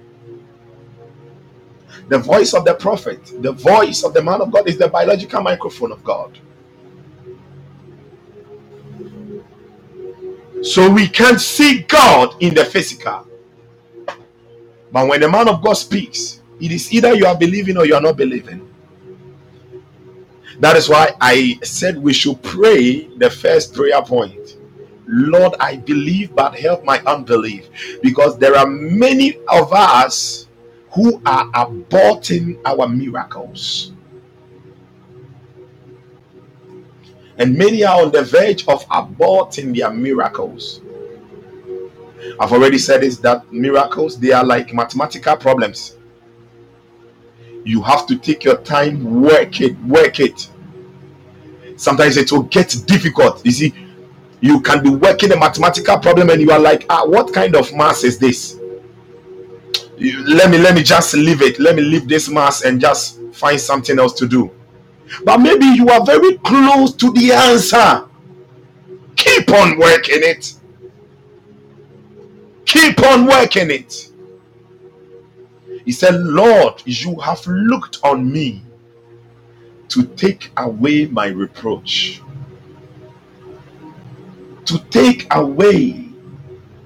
The voice of the prophet, the voice of the man of God is the biological microphone of God. So we can't see God in the physical. But when the man of God speaks, it is either you are believing or you are not believing. That is why I said we should pray the first prayer point. Lord, I believe, but help my unbelief. Because there are many of us who are aborting our miracles. And many are on the verge of aborting their miracles. I've already said this that miracles they are like mathematical problems. You have to take your time, work it, work it. Sometimes it will get difficult. You see, you can be working a mathematical problem and you are like, ah, what kind of mass is this? You, let me let me just leave it. Let me leave this mass and just find something else to do but maybe you are very close to the answer. Keep on working it. Keep on working it. He said, Lord, you have looked on me to take away my reproach, to take away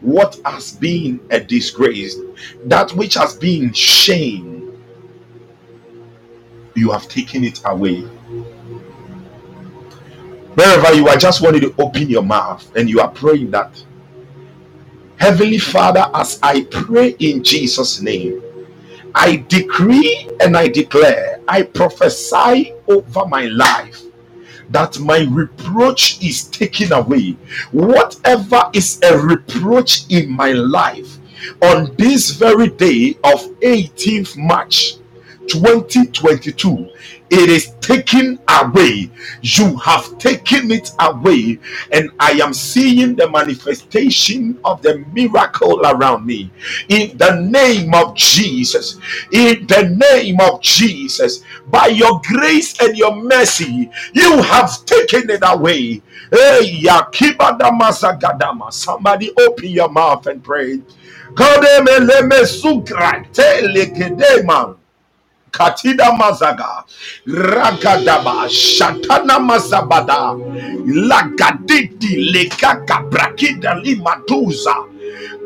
what has been a disgrace, that which has been shame. You have taken it away wherever you are, just wanted to open your mouth and you are praying that. Heavenly Father, as I pray in Jesus' name, I decree and I declare, I prophesy over my life that my reproach is taken away. Whatever is a reproach in my life on this very day of 18th March 2022 it is taken away. You have taken it away, and I am seeing the manifestation of the miracle around me. In the name of Jesus, in the name of Jesus, by your grace and your mercy, you have taken it away. Somebody open your mouth and pray. Katida Mazaga, Ragadaba, Shatana Mazabada, Lagadidi, Lekaka, Brakida Limatuza.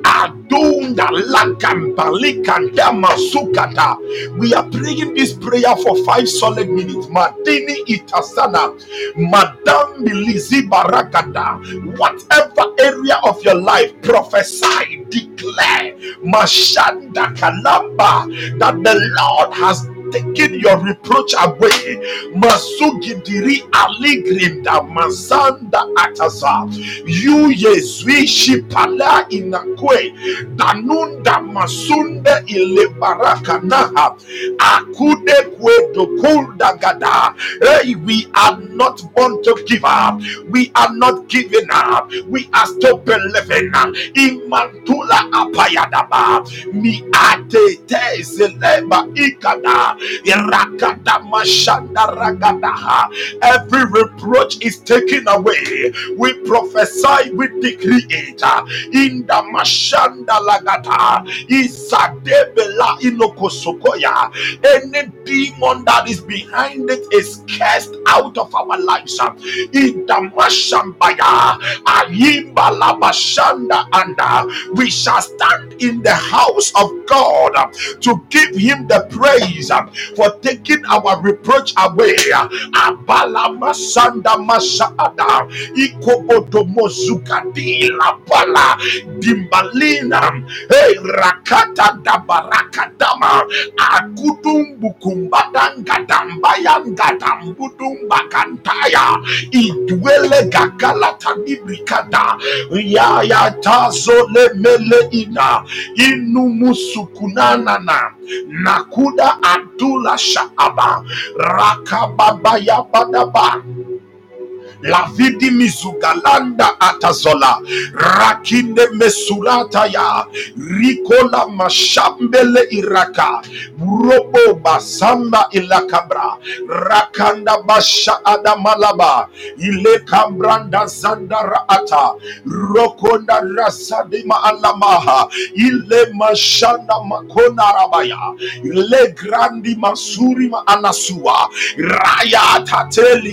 Adunda lakambalikanda masukata. We are praying this prayer for five solid minutes. Madini itasana, Madam Milizi barakada. Whatever area of your life, prophesy, declare, Mashanda kalamba, that the Lord has taken your reproach away. Masugidiri aligrinda mazanda atasa. You yezwi pala inakwe. Danunda masunda ile baraka naha. Akude kwedo kulda gada. Hey, we are not born to give up. We are not giving up. We are still believing. Imantula apayadaba. Mi ate te zeleba ikada. Every reproach is taken away. We prophesy, we decree it. In the mashanda lagata. Isadebela inokosokoya. Any demon that is behind it is cast out of our lives. In the mashambaya. Ayimba labashanda and we shall stand in the house of God to give him the praise for taking our reproach away. abala masanda masada ikobodomo zukadi la bala dimbalina hey rakata dabarakadama akudumbukumbadangadambayangadambudumbakantaaya idwele gagalatanibikada yayatazo lemele ina inumusukunanana nakuda adula shaaba. Rakababa badaba lavidi mizugalanda atazola. Rakinde mesulata ya. Rikola mashambele iraka. Robo basamba ilakabra. Rakanda basha adamalaba ile kambranda zandara ata. Rokonda rasadima alamaha. Ile mashanda makona rabaya. Ile grandi masuri ma anasua. Raya tateli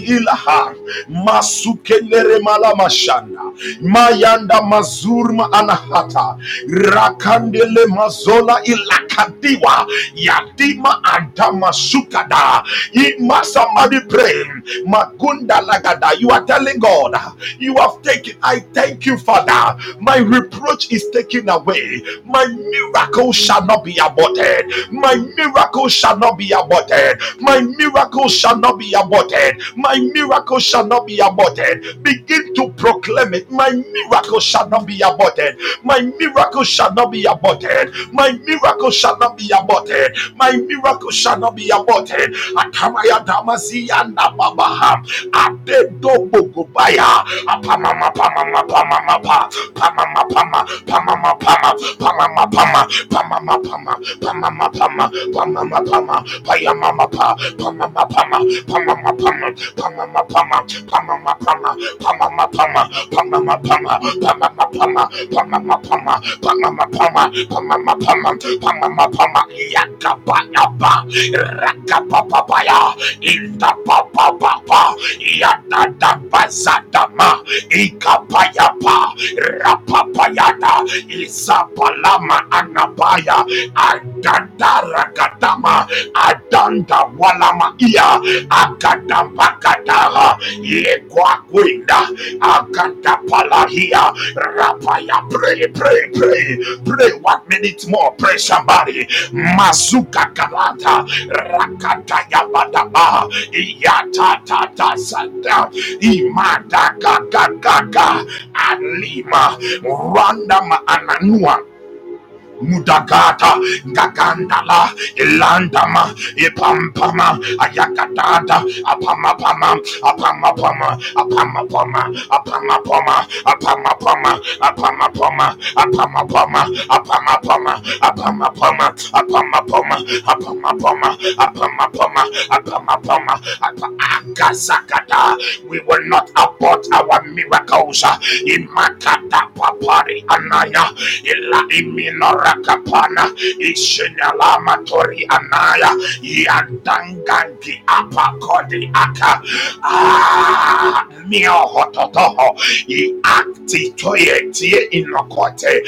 asukendere malamashana, mayanda mazurma anahata rakandele mazola ilak ilakadiwa yadima antamasukada ima somebody pray magunda lagada you are telling god you have taken i thank you father my reproach is taken away my miracle shall not be aborted my miracle shall not be aborted my miracle shall not be aborted my miracle shall not be aborted. Begin to proclaim it. My miracle shall not be aborted. My miracle shall not be aborted. My miracle shall not be aborted. My miracle shall not be aborted. Atamaya damasi anda babaha. Adedo bogobaya. Apamama pamama pamama pa. Pamama pama. Pamama pama. Pamama pama. Pamama pama. Pamama pama. Pamama pama. Payamama pa. Pamama pama. Pamama pama. Pamama pama. Pamama pama. Pamama pama. Pamama pama. Pamama pama. Pamama pama. Pamama pama. Pamama pama. Pamama pama. Yakapa yapa. Rakapa papaya. Inda papa papa. Yada da bazadama. Ikapa yapa. Rapapayada. Isapalama anapaya. Adanda ragadama. Adanda walama iya. Akadambakadaha. Yekwakwinda. Akadapalahia. Rapaya. Pray, pray, pray. Pray one minute more. Pray Katari Mazuka Kalata Rakata Yabadaba Yatatata Santa Imadaka Alima Rwanda Maananua mudagata gagandala ilandama ipampama ayakadada apamapama apamapama apamapama apamapama apamapama apamapama apamapama apamapama apamapama apamapama apamapama apamapama apamapama akasakata we will not abort our miracles in makata papari anaya ila iminora rakapana ishinalama tori anaya yandangangi apakodi aka. Ah mio hototoho i akti toye tie inokote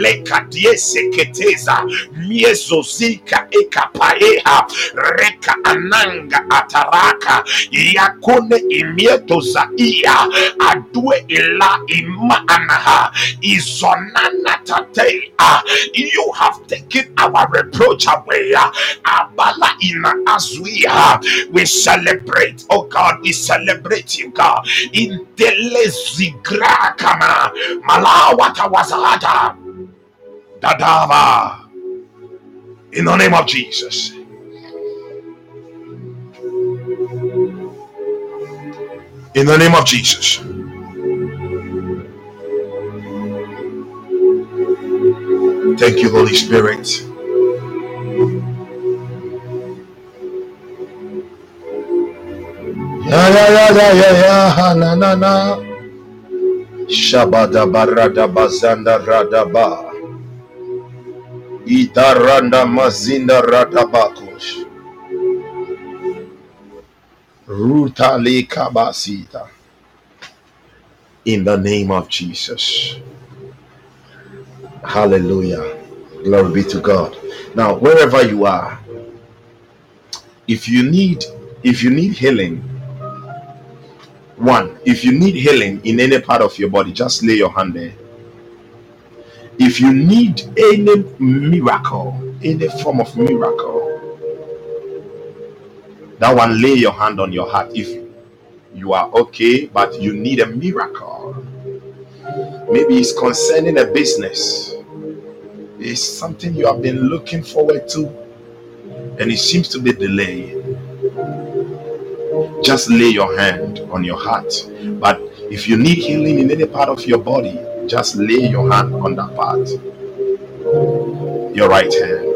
lekadie seketeza miezozika ekapaeha reka ananga ataraka yakone imietoza iya adue ila ima anaha izonana tatea you have taken our reproach away. Uh, Abala ina as we celebrate, oh God, we celebrate you, God. In kama malawata. In the name of Jesus. In the name of Jesus. Thank you, Holy Spirit. Na na na. Shabada barada bazanda radaba. Itaranda mazinda radabakosh. Ruta kabasita. In the name of Jesus. Hallelujah. Glory be to God. Now, wherever you are, if you need if you need healing, one, if you need healing in any part of your body, just lay your hand there. If you need any miracle, any form of miracle, that one lay your hand on your heart. If you are okay, but you need a miracle, maybe it's concerning a business, it's something you have been looking forward to, and it seems to be delayed. Just lay your hand on your heart. But if you need healing in any part of your body, just lay your hand on that part, your right hand.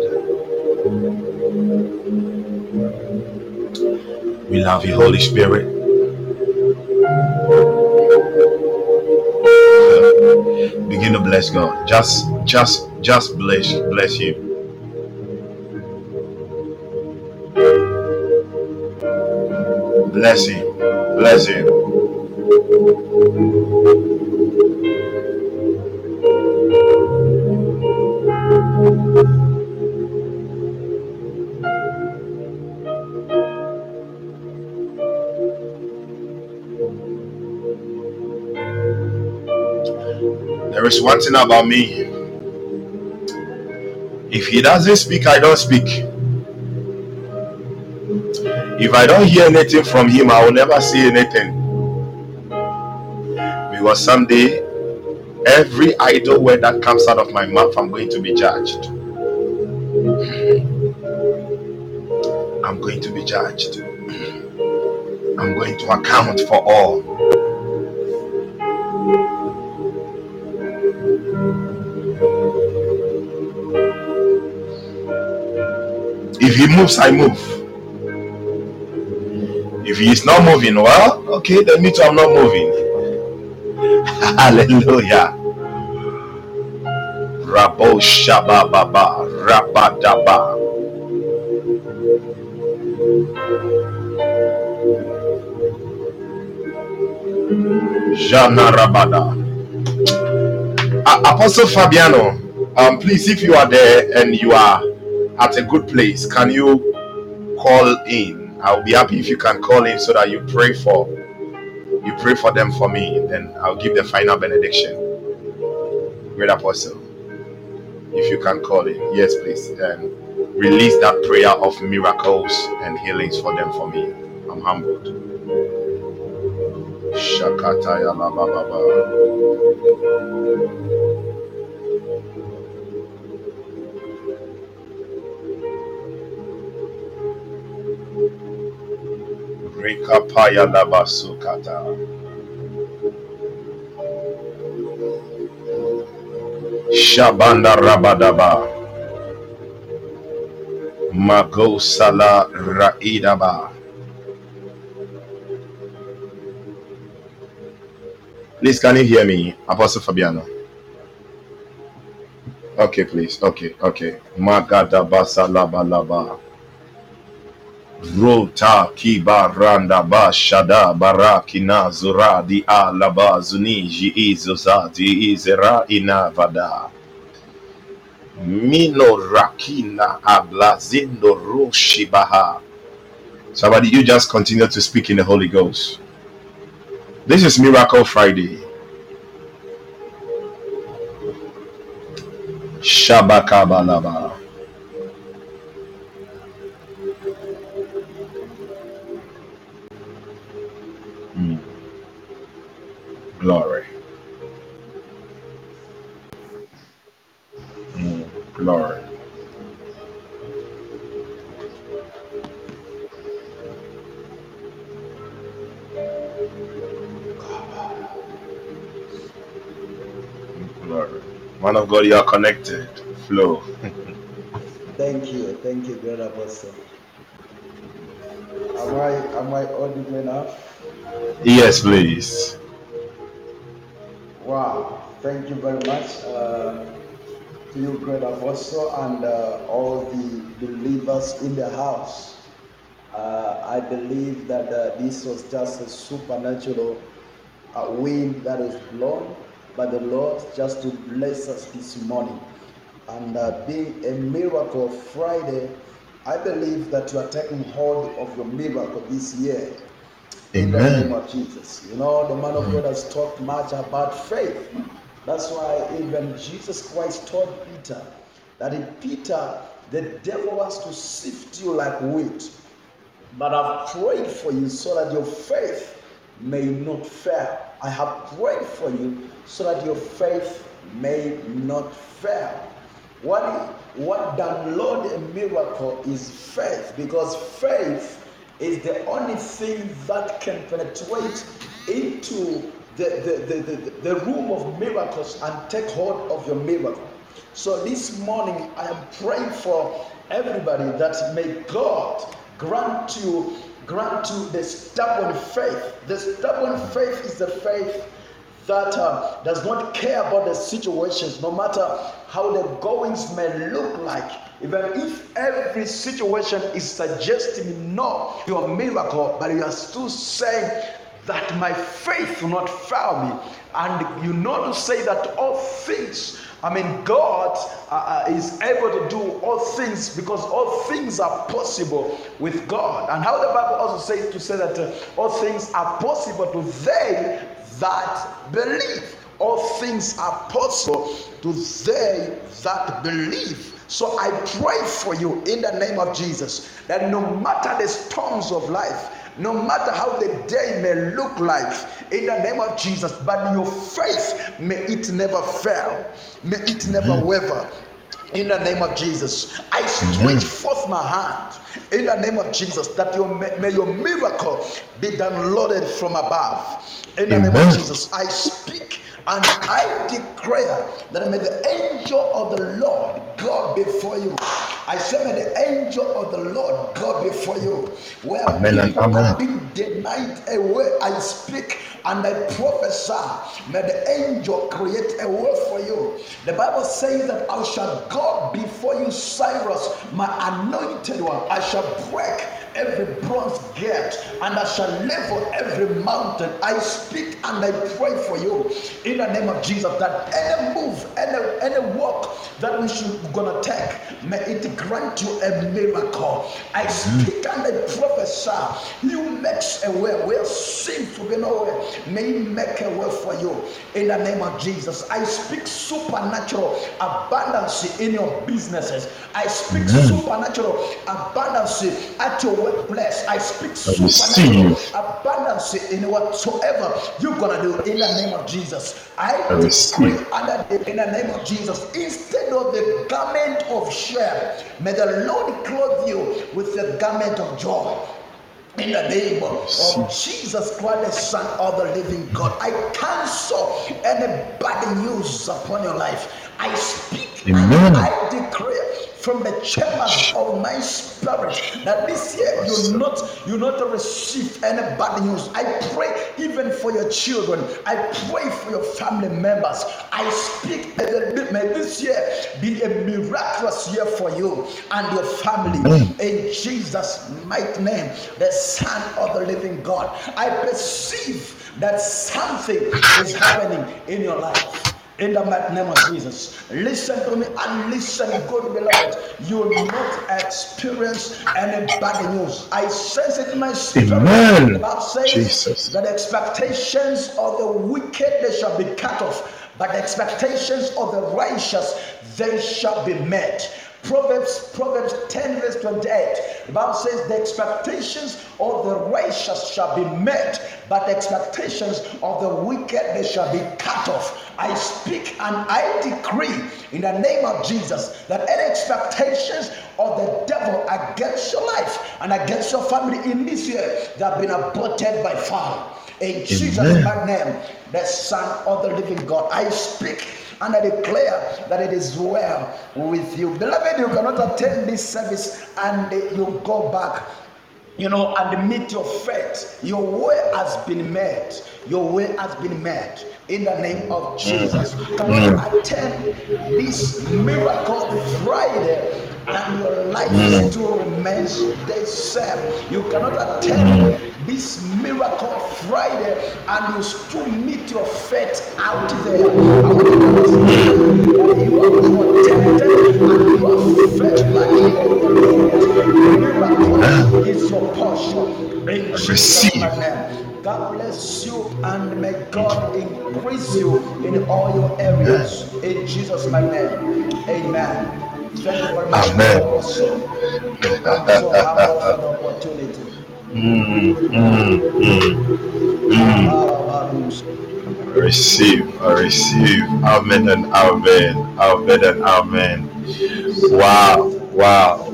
We love you, Holy Spirit. Begin to bless God. Just, just, just bless, bless you. Bless him. Bless him. There is one thing about me. If he doesn't speak, I don't speak. If I don't hear anything from him, I will never see anything. Because someday, every idle word that comes out of my mouth, I'm going to be judged. I'm going to be judged. I'm going to account for all. If he moves, I move. If he is not moving, well, okay, then me too, I'm not moving. Hallelujah. Rabo Shabababa Rabadaba. Jana Rabada. Apostle Fabiano, um, please, if you are there and you are at a good place, can you call in? I'll be happy if you can call in so that you pray for you pray for them for me. Then I'll give the final benediction. Great Apostle, if you can call in, yes, please, and release that prayer of miracles and healings for them for me. I'm humbled. Shakataya la Rekapaya la ba sukata. Shabanda rabadaba. Magosala raidaba. Please, can you hear me, Apostle Fabiano? Okay, please. Okay, okay. Magadaba salabalaba. Rota kiba randa ba shada barakina zura di alaba zuni ji izoza di izera inavada. Mino rakina ablazindo roshibaha. Somebody, you just continue to speak in the Holy Ghost. This is Miracle Friday. Shabakabalaba. Glory. Mm, glory. Glory. Man of God, you are connected. Flow. Thank you, thank you, God Apostle. Am I am I audible enough? Yes, please. Wow, thank you very much uh, to you, great apostle, and uh, all the believers in the house. Uh, I believe that uh, this was just a supernatural uh, wind that is blown by the Lord just to bless us this morning. And uh, being a miracle Friday, I believe that you are taking hold of your miracle this year. In the name Amen. of Jesus. You know, the man of mm. God has talked much about faith. That's why even Jesus Christ told Peter that in Peter, the devil wants to sift you like wheat. But I've prayed for you so that your faith may not fail. I have prayed for you so that your faith may not fail. What, what download a miracle is faith because faith is the only thing that can penetrate into the, the, the, the, the room of miracles and take hold of your miracle. So this morning I am praying for everybody that may God grant you grant you the stubborn faith. The stubborn faith is the faith that uh, does not care about the situations, no matter how the goings may look like. Even if every situation is suggesting no to a miracle, but you are still saying that my faith will not fail me. And you know to say that all things, I mean, God uh, uh, is able to do all things because all things are possible with God. And how the Bible also says to say that uh, all things are possible to they that believe. All things are possible to they that believe. So I pray for you in the name of Jesus that no matter the storms of life, no matter how the day may look like, in the name of Jesus, but your faith may it never fail, may it never waver. In the name of Jesus, I stretch forth my hand in the name of Jesus that your may your miracle be downloaded from above. In the name of Jesus, I speak and I declare that may the angel of the Lord go before you. I say, may the angel of the Lord go before you. Where Amen and people amen. are being denied a way, I speak and I prophesy. May the angel create a way for you. The Bible says that I shall go before you, Cyrus, my anointed one. I shall break every bronze gate and I shall level every mountain. I speak and I pray for you in the name of Jesus that any move, any any walk that we should gonna take, may it grant you a miracle. I speak and I prophesy. You makes a way where seems to be no way. May he make a way for you in the name of Jesus. I speak supernatural abundance in your businesses. I speak Amen. supernatural abundance at your workplace. I speak I receive. supernatural abundance in whatsoever you're gonna do in the name of Jesus. I, I decree receive. under the, in the name of Jesus, instead of the garment of shame, may the Lord clothe you with the garment of joy. In the name of of Jesus Christ, the Son of the Living God, I cancel any bad news upon your life. I speak Amen. I declare from the chambers of my spirit that this year you not you not receive any bad news. I pray even for your children. I pray for your family members. I speak may, this year be a miraculous year for you and your family. Amen. In Jesus' mighty name, the Son of the Living God, I perceive that something is happening in your life. In the mighty name of Jesus, listen to me and listen, good beloved. You will not experience any bad news. I sense it in my spirit. Amen. The Bible says Jesus. that the expectations of the wicked they shall be cut off, but the expectations of the righteous they shall be met. Proverbs, Proverbs 10, verse 28. The Bible says the expectations of the righteous shall be met, but the expectations of the wicked they shall be cut off. I speak and I decree in the name of Jesus that any expectations of the devil against your life and against your family in this year they have been aborted by fire. In Jesus' Amen. mighty name, the Son of the Living God, I speak and I declare that it is well with you. Beloved, you cannot attend this service and you go back you know, and meet your fate. Your way has been met. Your way has been met in the name of Jesus. Mm. Can you mm. attend this miracle Friday and your life mm. still remains the same? You cannot attend mm. this miracle Friday and you still meet your fate out there. I want you to understand that you are protected and you are the Miracle ah. is your portion. In Jesus' name. God bless you and may God increase you in all your areas. In Jesus' name. Amen. Amen. Mm, mm, mm, mm. Receive, I receive. Amen and amen. Amen and amen. Wow, wow,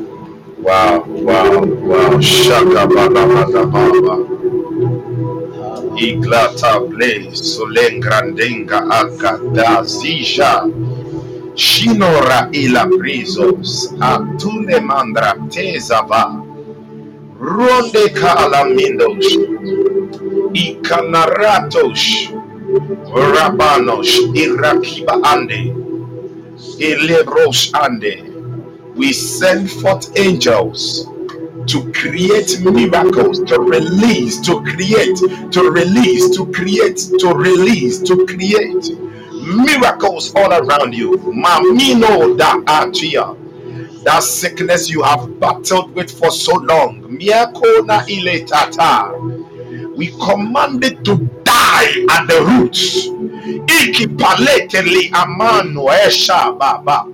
wow, wow, wow. Shaka baba baba baba. Iglata ble solengrandenga agada zija. Shinora ila brizos. Atune mandra tezava. Ronde kalamindos. Ikanaratos. Rabanos. Irakiba ande. Elebros ande. We send forth angels to create miracles, to release, to create, to release, to create, to release, to create miracles all around you. Mamino da atia. That sickness you have battled with for so long. Miakona iletata. We command it to die at the roots. Ikipaleteli amano esha baba.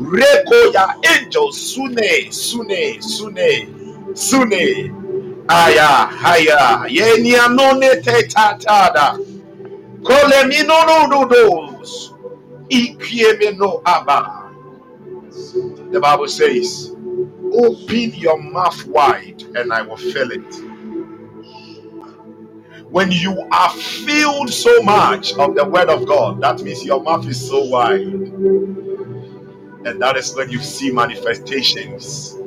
Reko ya angels sune sune sune sune aya haya yeni anone te tatada kole minono dudos The Bible says, "Open your mouth wide, and I will fill it." When you are filled so much of the Word of God, that means your mouth is so wide, and that is when you see manifestations.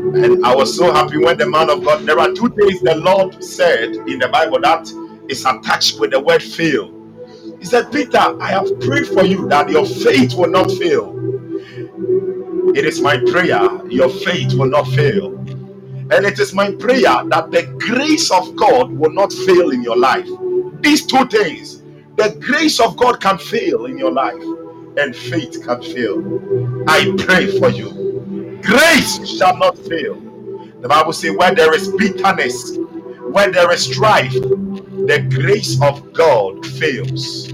And I was so happy when the man of God, there are two things the Lord said in the Bible that is attached with the word fail. He said, Peter, I have prayed for you that your faith will not fail. It is my prayer, your faith will not fail. And it is my prayer that the grace of God will not fail in your life. These two things, the grace of God can fail in your life, and faith can fail. I pray for you. Grace shall not fail. The Bible says, where there is bitterness, where there is strife, the grace of God fails.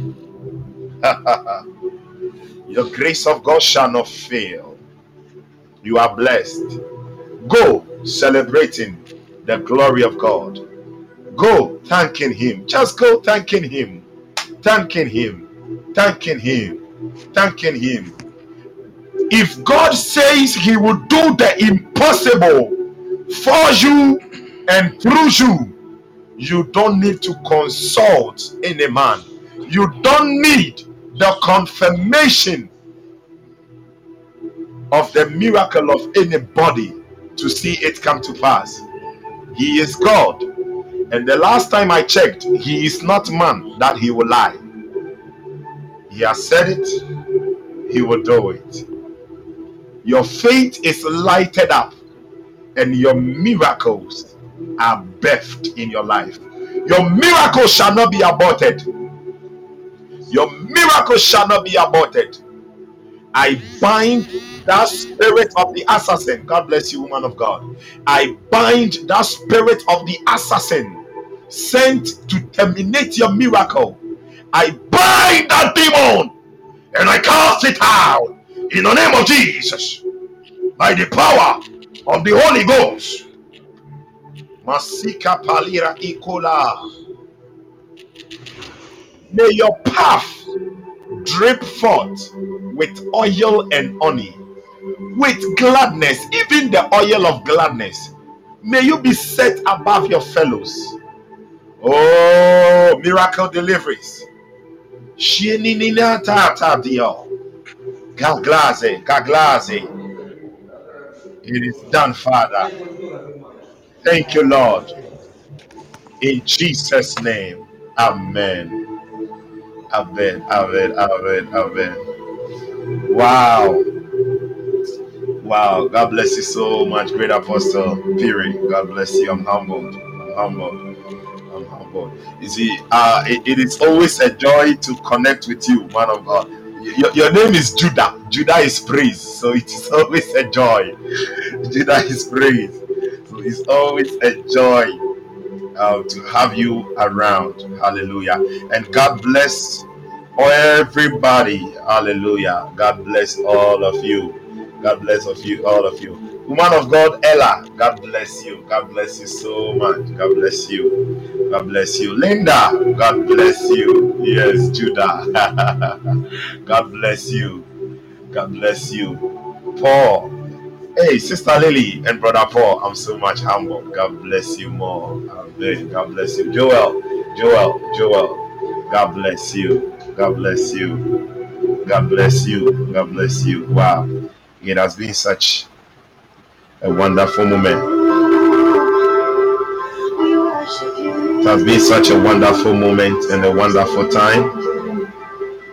Your grace of God shall not fail. You are blessed. Go celebrating the glory of God. Go thanking Him. Just go thanking Him. Thanking Him. Thanking Him. Thanking Him. If God says He will do the impossible for you and through you, you don't need to consult any man. You don't need the confirmation of the miracle of anybody to see it come to pass. He is God. And the last time I checked, He is not man that He will lie. He has said it, He will do it. Your faith is lighted up, and your miracles are birthed in your life. Your miracle shall not be aborted. Your miracle shall not be aborted. I bind that spirit of the assassin. God bless you, woman of God. I bind that spirit of the assassin sent to terminate your miracle. I bind that demon and I cast it out in the name of Jesus by the power of the Holy Ghost. Masika palira ikola. May your path drip forth with oil and honey, with gladness, even the oil of gladness. May you be set above your fellows. Oh, miracle deliveries. Shininina tata dio. Gaglaze, gaglaze. It is done, Father. Thank you, Lord. In Jesus' name. Amen. Amen. Amen. Amen. Amen. Wow. Wow. God bless you so much, great apostle. Period. God bless you. I'm humbled. I'm humbled. I'm humbled. You see, uh, it, it is always a joy to connect with you, man of God. Your, your name is Judah. Judah is praise. So it is always a joy. Judah is praise. It's always a joy uh, to have you around. Hallelujah. And God bless everybody. Hallelujah. God bless all of you. God bless of you, all of you. Woman of God, Ella, God bless you. God bless you so much. God bless you. God bless you. Linda, God bless you. Yes, Judah. God bless you. God bless you. Paul. Hey, Sister Lily and Brother Paul, I'm so much humbled. God bless you more. Amen. God bless you. Joel, Joel, Joel. God bless you. God bless you. God bless you. God bless you. Wow. It has been such a wonderful moment. It has been such a wonderful moment and a wonderful time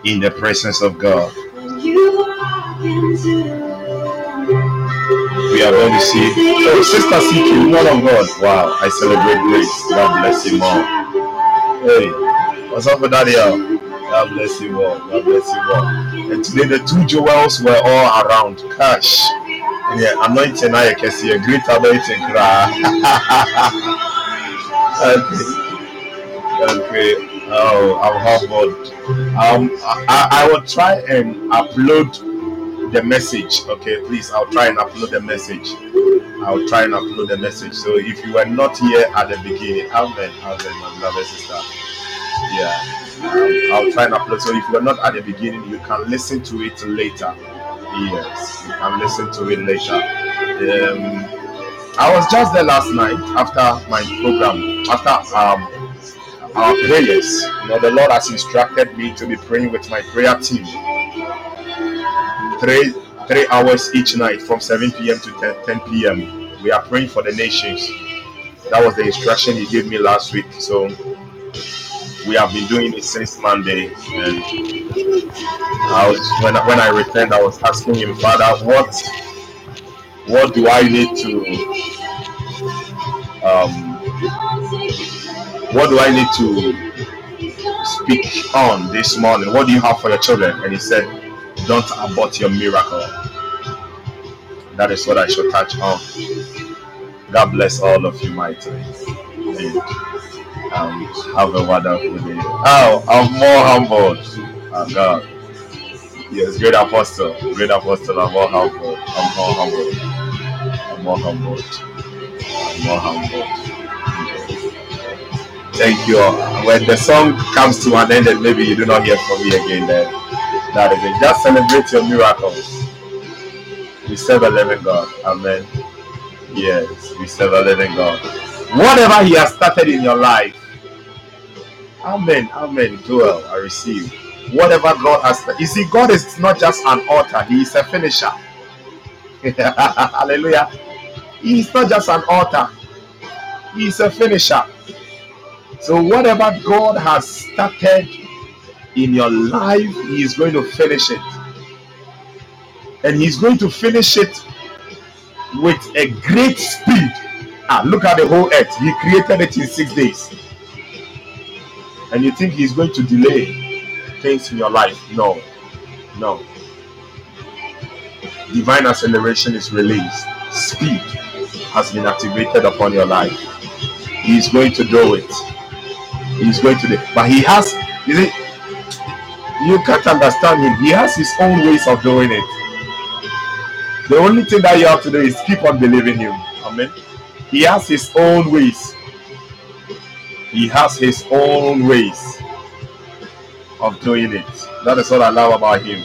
in the presence of God. We are going to see. Oh, Sister CQ, woman of God. Wow, I celebrate grace. God bless you more. Hey, what's up with that? God bless you all. God bless you all. And today the two jewels were all around. Cash. Yeah, anointing I can see a great anointing cry. okay. Okay. Oh, I'm humbled. Um, I, I will try and upload the message. Okay, please. I'll try and upload the message. I'll try and upload the message. So if you were not here at the beginning, amen, amen, my beloved sister. Yeah. Um, I'll try and upload. So if you're not at the beginning, you can listen to it later. Yes, you can listen to it later. Um, I was just there last night after my program, after um, our prayers. You know, the Lord has instructed me to be praying with my prayer team. Three three hours each night from 7 p.m. to 10, 10 p.m. We are praying for the nations. That was the instruction he gave me last week. So we have been doing it since Monday. And I was when I, when I returned, I was asking him, Father, what what do I need to um, what do I need to speak on this morning? What do you have for your children? And he said, Don't abort your miracle. That is what I should touch on. God bless all of you mightily. And um, have a wonderful day. Oh, I'm more humbled. Oh, God. Yes, great apostle. Great apostle. I'm more humbled. I'm more humbled. I'm more humbled. I'm more humbled. Thank you all. When the song comes to an end maybe you do not hear from me again, then that it. Just celebrate your miracles. We serve a living God. Amen. Yes, we serve a living God. Whatever He has started in your life, Amen. Amen. Joel, I receive. Whatever God has started. You see, God is not just an author, He is a finisher. Hallelujah. He is not just an author, He is a finisher. So, whatever God has started in your life, He is going to finish it. And He's going to finish it with a great speed. Ah, look at the whole earth. He created it in six days. And you think He's going to delay things in your life? No, no. Divine acceleration is released. Speed has been activated upon your life. He is going to do it. He's going to do it. But he has, you see, you can't understand him. He has his own ways of doing it. The only thing that you have to do is keep on believing him. Amen. He has his own ways. He has his own ways of doing it. That is what I love about him.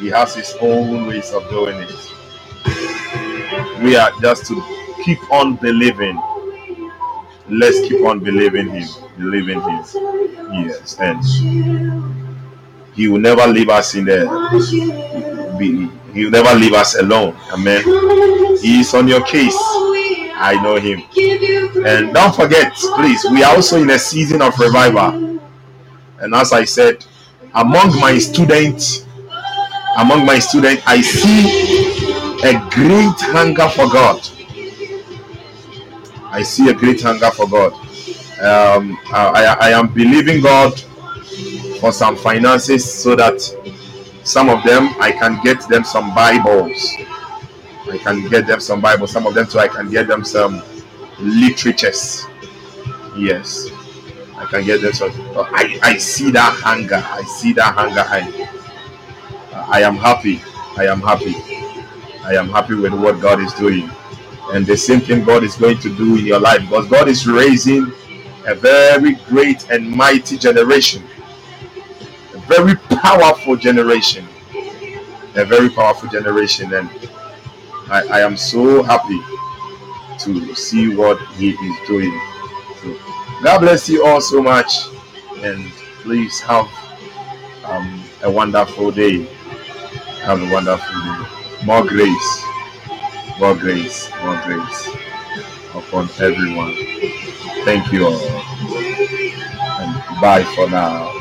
He has his own ways of doing it. We are just to keep on believing. Let's keep on believing him. Believing him. Yes. And he will never leave us in the be He'll never leave us alone. Amen. He is on your case. I know him. And don't forget, please, we are also in a season of revival. And as I said, among my students, among my students, I see a great hunger for God. I see a great hunger for God. Um, I, I am believing God for some finances so that some of them I can get them some Bibles. I can get them some Bibles. Some of them so I can get them some literatures. Yes, I can get them some. I, I see that hunger. I see that hunger. I, I am happy. I am happy. I am happy with what God is doing. And the same thing God is going to do in your life because God is raising a very great and mighty generation, a very powerful generation, a very powerful generation. And I, I am so happy to see what He is doing. So God bless you all so much, and please have um, a wonderful day. Have a wonderful day. More grace, more grace, more grace upon everyone. Thank you all. And bye for now.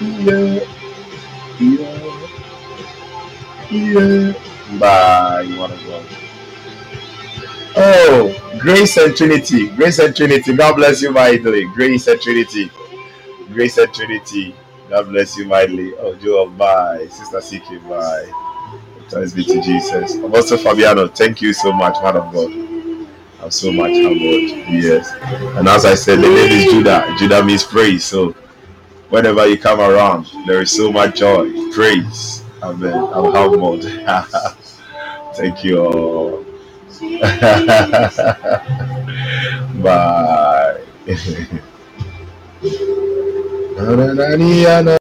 Yeah, yeah, yeah. Bye, you wanna go? Oh, Grace and Trinity, Grace and Trinity. God bless you mightily. Grace and Trinity, Grace and Trinity. God bless you mightily. Oh, Joel, bye. Sister CK, bye. Thanks be to Jesus. Apostle Fabiano, thank you so much, man of God. I'm so much humbled. Yes. And as I said, the name is Judah. Judah means praise. So whenever you come around, there is so much joy, praise. Amen. I'm humbled. thank you all. Bye.